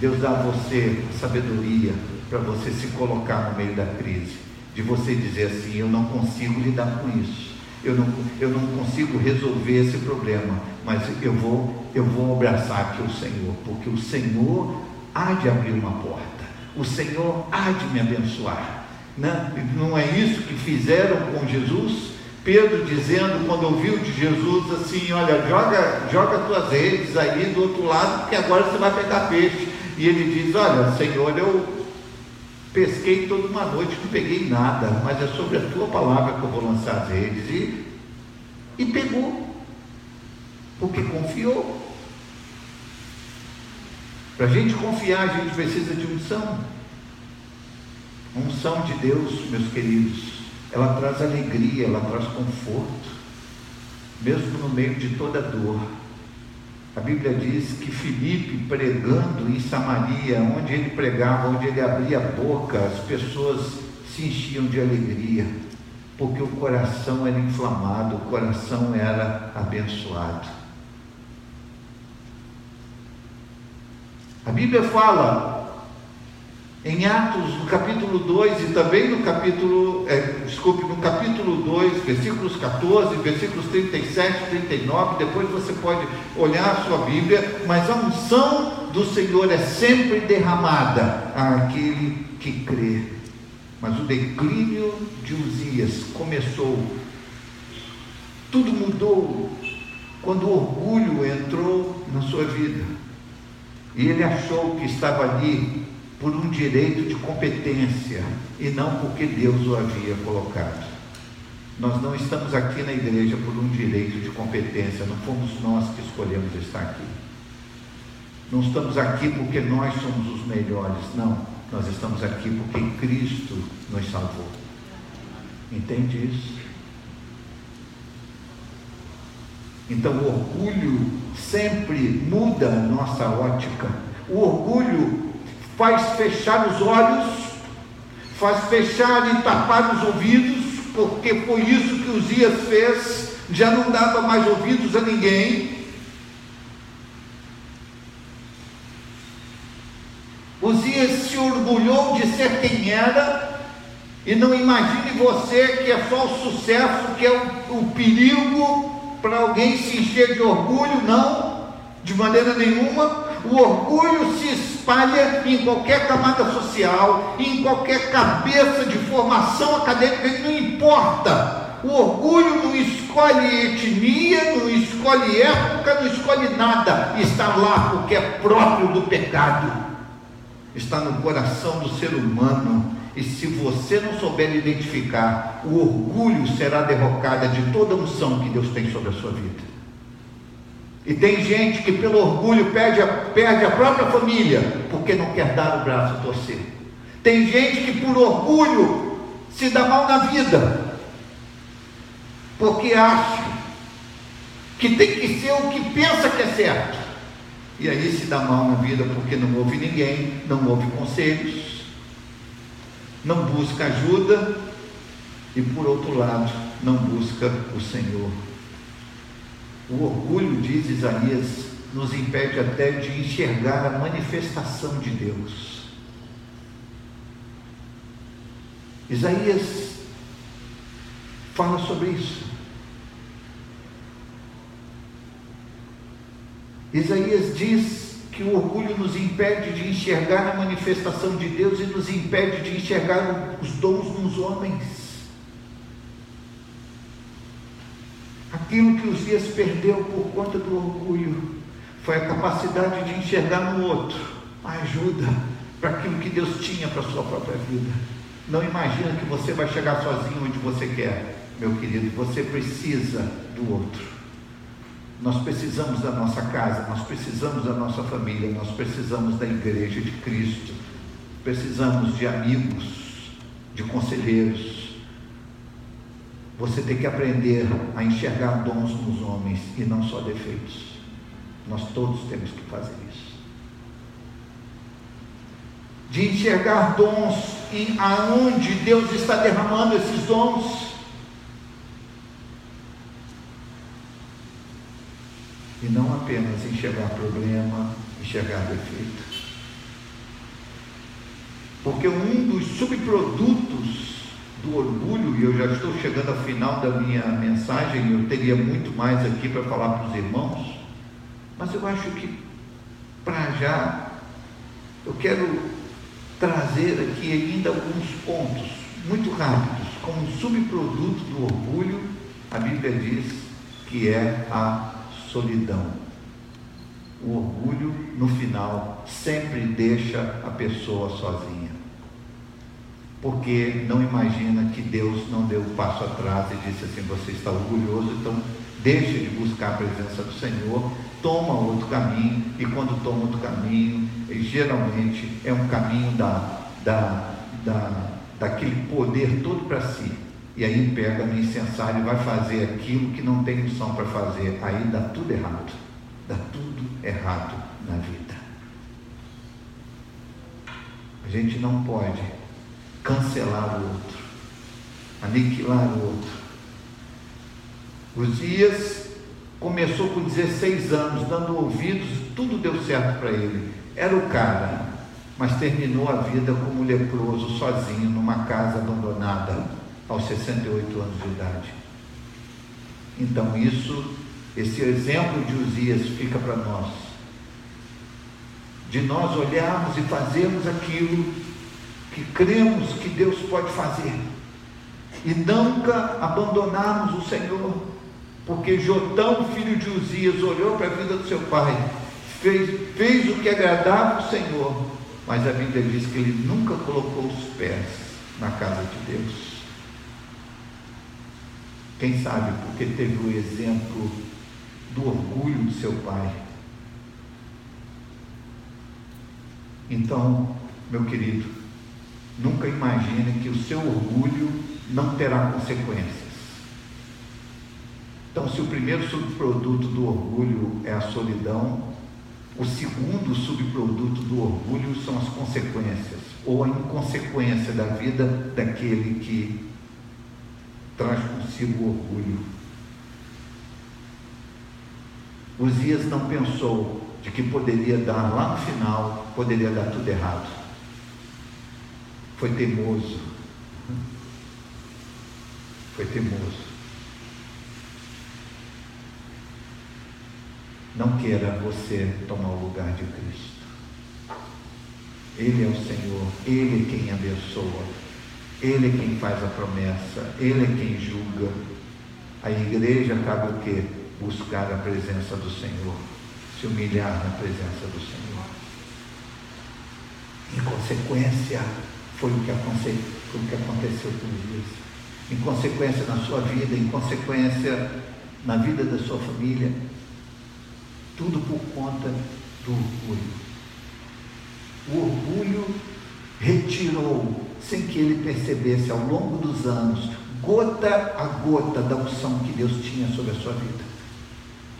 Deus dá a você a sabedoria para você se colocar no meio da crise. De você dizer assim: eu não consigo lidar com isso. Eu não, eu não consigo resolver esse problema, mas eu vou, eu vou abraçar aqui o Senhor, porque o Senhor há de abrir uma porta, o Senhor há de me abençoar. Não, né? não é isso que fizeram com Jesus? Pedro dizendo, quando ouviu de Jesus, assim: Olha, joga, joga tuas redes aí do outro lado, porque agora você vai pegar peixe. E ele diz: Olha, Senhor, eu pesquei toda uma noite, não peguei nada, mas é sobre a tua palavra que eu vou lançar as redes. E, e pegou, porque confiou. Para a gente confiar, a gente precisa de unção. Unção de Deus, meus queridos ela traz alegria, ela traz conforto, mesmo no meio de toda dor. A Bíblia diz que Filipe, pregando em Samaria, onde ele pregava, onde ele abria a boca, as pessoas se enchiam de alegria, porque o coração era inflamado, o coração era abençoado. A Bíblia fala em Atos, no capítulo 2 e também no capítulo, é, desculpe, no capítulo 2, versículos 14, versículos 37 e 39, depois você pode olhar a sua Bíblia, mas a unção do Senhor é sempre derramada àquele que crê. Mas o declínio de Uzias começou, tudo mudou quando o orgulho entrou na sua vida. E ele achou que estava ali por um direito de competência e não porque Deus o havia colocado. Nós não estamos aqui na igreja por um direito de competência, não fomos nós que escolhemos estar aqui. Não estamos aqui porque nós somos os melhores, não. Nós estamos aqui porque Cristo nos salvou. Entende isso? Então o orgulho sempre muda a nossa ótica. O orgulho faz fechar os olhos, faz fechar e tapar os ouvidos, porque foi isso que Uzias fez, já não dava mais ouvidos a ninguém. Uzias se orgulhou de ser quem era, e não imagine você que é só o sucesso, que é o, o perigo para alguém se encher de orgulho, não, de maneira nenhuma. O orgulho se espalha em qualquer camada social, em qualquer cabeça de formação acadêmica, não importa. O orgulho não escolhe etnia, não escolhe época, não escolhe nada. Está lá porque é próprio do pecado. Está no coração do ser humano. E se você não souber identificar, o orgulho será derrocada de toda a unção que Deus tem sobre a sua vida. E tem gente que pelo orgulho perde a, perde a própria família, porque não quer dar o braço a torcer. Tem gente que por orgulho se dá mal na vida, porque acha que tem que ser o que pensa que é certo. E aí se dá mal na vida porque não ouve ninguém, não ouve conselhos, não busca ajuda, e por outro lado não busca o Senhor. O orgulho, diz Isaías, nos impede até de enxergar a manifestação de Deus. Isaías fala sobre isso. Isaías diz que o orgulho nos impede de enxergar a manifestação de Deus e nos impede de enxergar os dons nos homens. Aquilo que os dias perdeu por conta do orgulho foi a capacidade de enxergar no outro a ajuda para aquilo que Deus tinha para a sua própria vida. Não imagina que você vai chegar sozinho onde você quer, meu querido. Você precisa do outro. Nós precisamos da nossa casa, nós precisamos da nossa família, nós precisamos da igreja de Cristo, precisamos de amigos, de conselheiros. Você tem que aprender a enxergar dons nos homens e não só defeitos. Nós todos temos que fazer isso. De enxergar dons e aonde Deus está derramando esses dons. e não apenas enxergar problema, enxergar defeito. Porque um dos subprodutos do orgulho, e eu já estou chegando ao final da minha mensagem, eu teria muito mais aqui para falar para os irmãos, mas eu acho que para já eu quero trazer aqui ainda alguns pontos muito rápidos, como subproduto do orgulho, a Bíblia diz que é a solidão. O orgulho, no final, sempre deixa a pessoa sozinha. Porque não imagina que Deus não deu o passo atrás e disse assim: você está orgulhoso, então deixe de buscar a presença do Senhor, toma outro caminho, e quando toma outro caminho, geralmente é um caminho da, da, da, daquele poder todo para si e aí pega no incensário e vai fazer aquilo que não tem missão para fazer. Aí dá tudo errado. Dá tudo errado na vida. A gente não pode cancelar o outro, aniquilar o outro. Os dias começou com 16 anos, dando ouvidos, tudo deu certo para ele. Era o cara, mas terminou a vida como leproso, sozinho, numa casa abandonada aos 68 anos de idade. Então, isso, esse exemplo de Uzias fica para nós. De nós olharmos e fazermos aquilo que cremos que Deus pode fazer. E nunca abandonarmos o Senhor. Porque Jotão, filho de Uzias, olhou para a vida do seu pai, fez, fez o que agradava o Senhor, mas a Bíblia diz que ele nunca colocou os pés na casa de Deus. Quem sabe porque teve o exemplo do orgulho de seu pai. Então, meu querido, nunca imagine que o seu orgulho não terá consequências. Então, se o primeiro subproduto do orgulho é a solidão, o segundo subproduto do orgulho são as consequências, ou a inconsequência da vida daquele que traz consigo o orgulho. Uzias não pensou de que poderia dar lá no final, poderia dar tudo errado. Foi teimoso. Foi teimoso. Não queira você tomar o lugar de Cristo. Ele é o Senhor, Ele é quem abençoa. Ele é quem faz a promessa, Ele é quem julga. A igreja cabe o quê? Buscar a presença do Senhor, se humilhar na presença do Senhor. Em consequência, foi o que, foi o que aconteceu com Jesus. Em consequência na sua vida, em consequência na vida da sua família, tudo por conta do orgulho. O orgulho retirou sem que ele percebesse ao longo dos anos, gota a gota da unção que Deus tinha sobre a sua vida.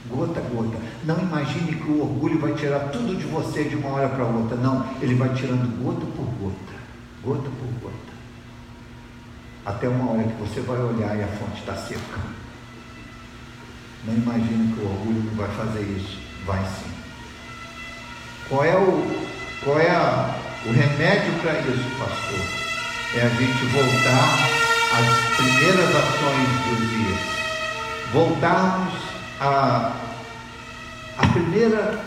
Gota a gota. Não imagine que o orgulho vai tirar tudo de você de uma hora para outra. Não, ele vai tirando gota por gota, gota por gota. Até uma hora que você vai olhar e a fonte está seca. Não imagine que o orgulho não vai fazer isso. Vai sim. Qual é o, qual é a, o remédio para isso, pastor? É a gente voltar às primeiras ações dos dias. Voltarmos a, a, primeira,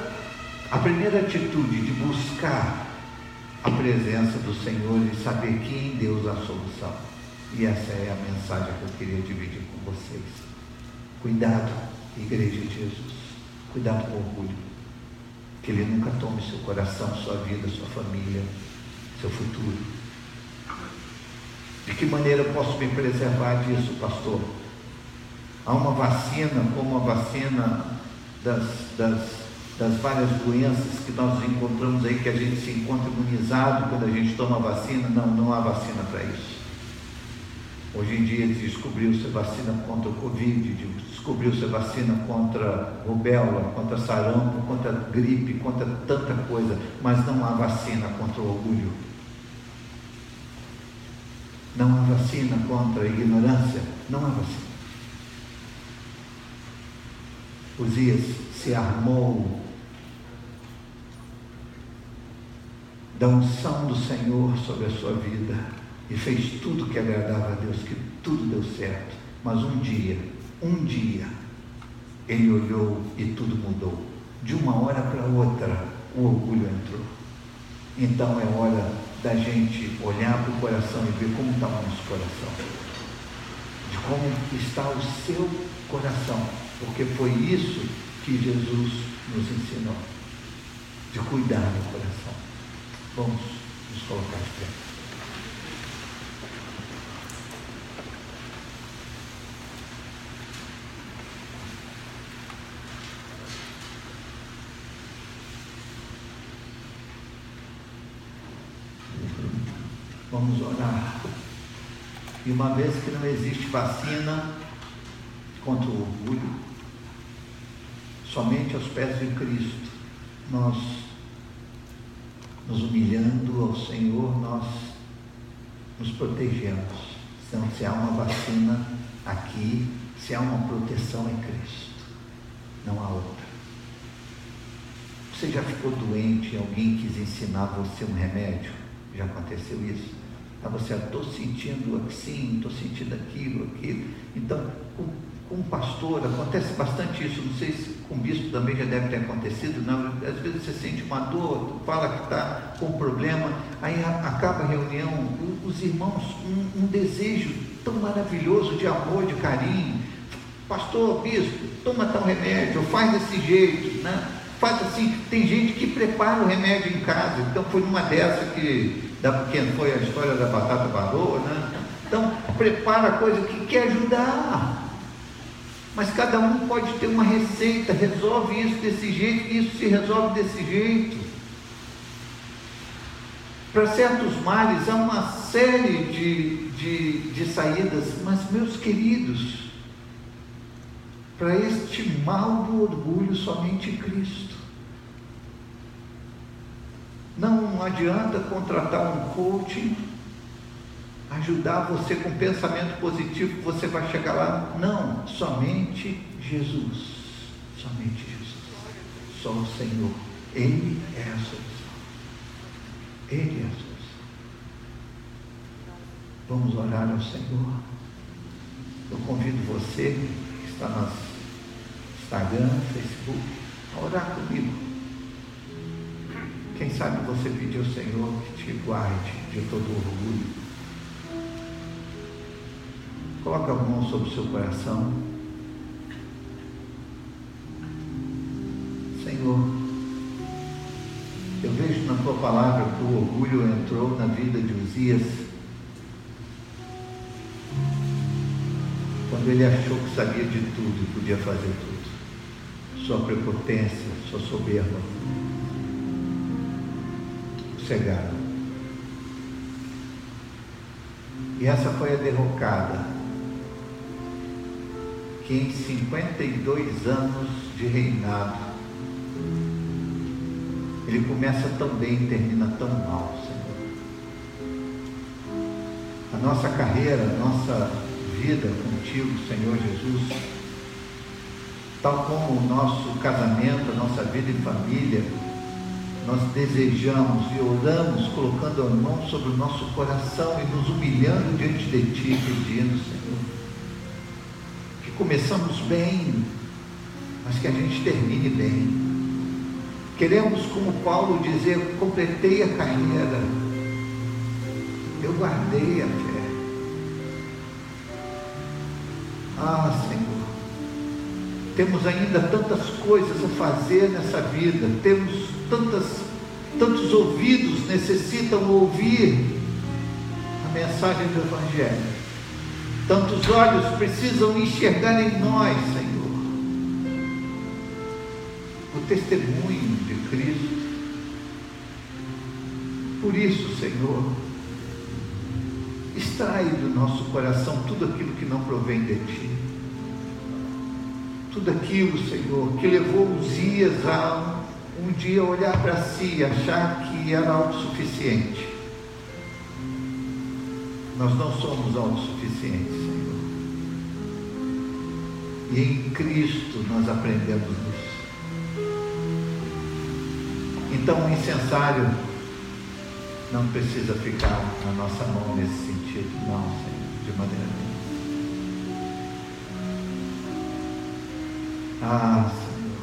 a primeira atitude de buscar a presença do Senhor e saber que em Deus há solução. E essa é a mensagem que eu queria dividir com vocês. Cuidado, igreja de Jesus. Cuidado com o orgulho que Ele nunca tome seu coração, sua vida, sua família, seu futuro. De que maneira eu posso me preservar disso, pastor? Há uma vacina, como a vacina das, das, das várias doenças que nós encontramos aí, que a gente se encontra imunizado quando a gente toma vacina. Não, não há vacina para isso. Hoje em dia descobriu-se vacina contra o Covid, descobriu-se vacina contra rubéola, contra sarampo, contra gripe, contra tanta coisa, mas não há vacina contra o orgulho. Não há vacina contra a ignorância, não há vacina. Osias se armou da unção do Senhor sobre a sua vida e fez tudo que agradava a Deus, que tudo deu certo. Mas um dia, um dia, ele olhou e tudo mudou. De uma hora para outra, o orgulho entrou. Então é hora da gente olhar para o coração e ver como está o nosso coração. De como está o seu coração. Porque foi isso que Jesus nos ensinou. De cuidar do coração. Vamos nos colocar de pé. Vamos orar. E uma vez que não existe vacina contra o orgulho, somente aos pés de Cristo, nós nos humilhando ao Senhor, nós nos protegemos. Então, se há uma vacina aqui, se há uma proteção em Cristo, não há outra. Você já ficou doente e alguém quis ensinar você um remédio? Já aconteceu isso? Ah, você, estou sentindo assim, estou sentindo aquilo, aquilo. Então, com, com um pastor, acontece bastante isso. Não sei se com o bispo também já deve ter acontecido. Não, às vezes você sente uma dor, fala que está com um problema, aí acaba a reunião, os irmãos, um, um desejo tão maravilhoso de amor, de carinho. Pastor, bispo, toma tal remédio, faz desse jeito, né? Faz assim, tem gente que prepara o remédio em casa. Então foi numa dessa que da, quem foi a história da batata baroa, né? Então, prepara a coisa que quer ajudar. Mas cada um pode ter uma receita, resolve isso desse jeito, isso se resolve desse jeito. Para certos males há uma série de, de, de saídas, mas meus queridos, para este mal do orgulho somente Cristo. Não adianta contratar um coaching, ajudar você com pensamento positivo você vai chegar lá. Não, somente Jesus. Somente Jesus. Só o Senhor. Ele é a solução. Ele é a solução. Vamos orar ao Senhor. Eu convido você que está no Instagram, Facebook, a orar comigo. Quem sabe você pedir ao Senhor que te guarde de todo orgulho. Coloque a mão sobre o seu coração. Senhor, eu vejo na tua palavra que o orgulho entrou na vida de Uzias quando ele achou que sabia de tudo e podia fazer tudo. Sua prepotência, sua soberba cegaram. E essa foi a derrocada que em 52 anos de reinado ele começa tão bem e termina tão mal, Senhor. A nossa carreira, a nossa vida contigo, Senhor Jesus, tal como o nosso casamento, a nossa vida em família, nós desejamos e oramos colocando a mão sobre o nosso coração e nos humilhando diante de Ti, pedindo, Senhor, começamos bem, mas que a gente termine bem. Queremos, como Paulo dizer, completei a carreira, eu guardei a fé. Ah, Senhor, temos ainda tantas coisas a fazer nessa vida, temos tantas, tantos ouvidos necessitam ouvir a mensagem do Evangelho, tantos olhos precisam enxergar em nós, Senhor, o testemunho de Cristo. Por isso, Senhor, extrai do nosso coração tudo aquilo que não provém de Ti. Tudo aquilo, Senhor, que levou os dias a um dia olhar para si e achar que era autossuficiente. Nós não somos autossuficientes, Senhor. E em Cristo nós aprendemos isso. Então o incensário não precisa ficar na nossa mão nesse sentido, não, Senhor, de maneira nenhuma. Ah, Senhor,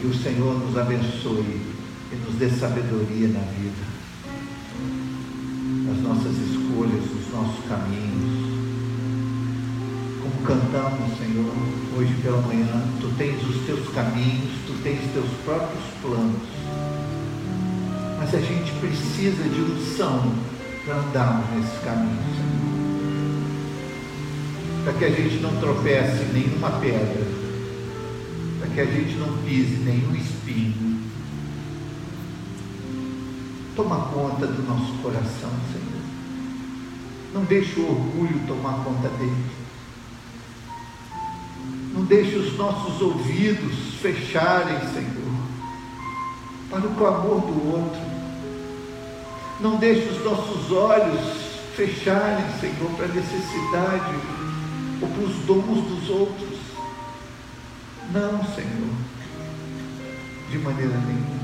que o Senhor nos abençoe e nos dê sabedoria na vida, nossos caminhos. Como cantamos, Senhor, hoje pela manhã, Tu tens os teus caminhos, Tu tens teus próprios planos. Mas a gente precisa de unção para andarmos nesses caminhos, Senhor. Para que a gente não tropece nenhuma pedra que a gente não pise nenhum espinho. Toma conta do nosso coração, Senhor. Não deixe o orgulho tomar conta dele. Não deixe os nossos ouvidos fecharem, Senhor, para o clamor do outro. Não deixe os nossos olhos fecharem, Senhor, para a necessidade ou para os dons dos outros. Não, Senhor, de maneira nenhuma.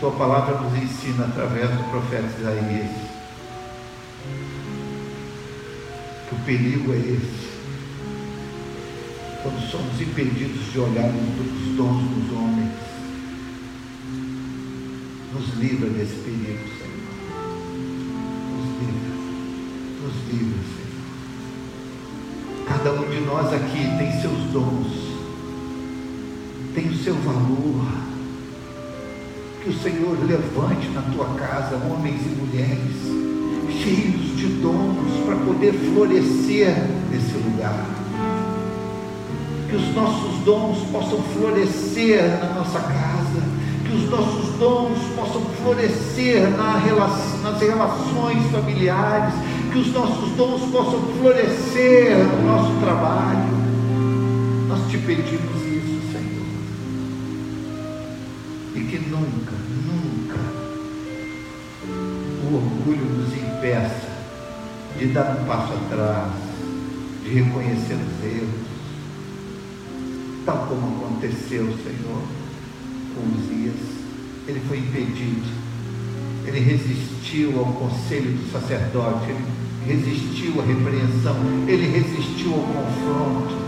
Tua palavra nos ensina através do profeta Isaías o perigo é esse. Quando somos impedidos de olhar os dons dos homens, nos livra desse perigo, Senhor. Nos livra, nos livra, Senhor. Cada um de nós aqui tem seus dons, tem o seu valor. Que o Senhor levante na tua casa homens e mulheres cheios de dons para poder florescer nesse lugar. Que os nossos dons possam florescer na nossa casa, que os nossos dons possam florescer na relação, nas relações familiares, que os nossos dons possam florescer no nosso trabalho. Nós te pedimos isso, Senhor. E que nunca, nunca o orgulho nos impeça de dar um passo atrás, de reconhecer os erros, tal como aconteceu, Senhor, com os dias. Ele foi impedido, ele resistiu ao conselho do sacerdote, ele resistiu à repreensão, ele resistiu ao confronto.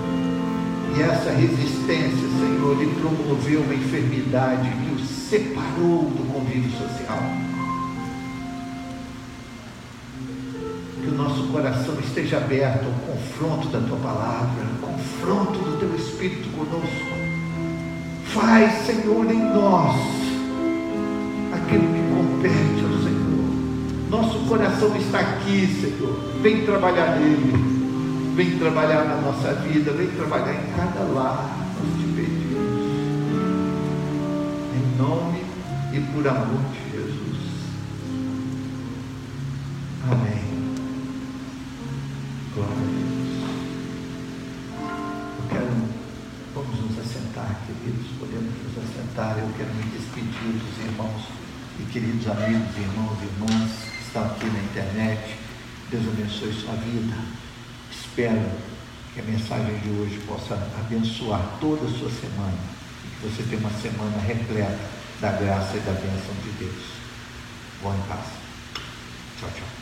E essa resistência, Senhor, lhe promoveu uma enfermidade que o separou do convívio social. Coração esteja aberto ao confronto da tua palavra, ao confronto do teu Espírito conosco. Faz, Senhor, em nós aquilo que compete ao Senhor nosso coração está aqui, Senhor. Vem trabalhar nele. Vem trabalhar na nossa vida. Vem trabalhar em cada lar. Nós te pedimos. Em nome e por amor de Jesus. Amém. Eu quero me despedir dos irmãos e queridos amigos, irmãos e irmãs estão aqui na internet. Deus abençoe sua vida. Espero que a mensagem de hoje possa abençoar toda a sua semana e que você tenha uma semana repleta da graça e da bênção de Deus. Vão em paz. Tchau, tchau.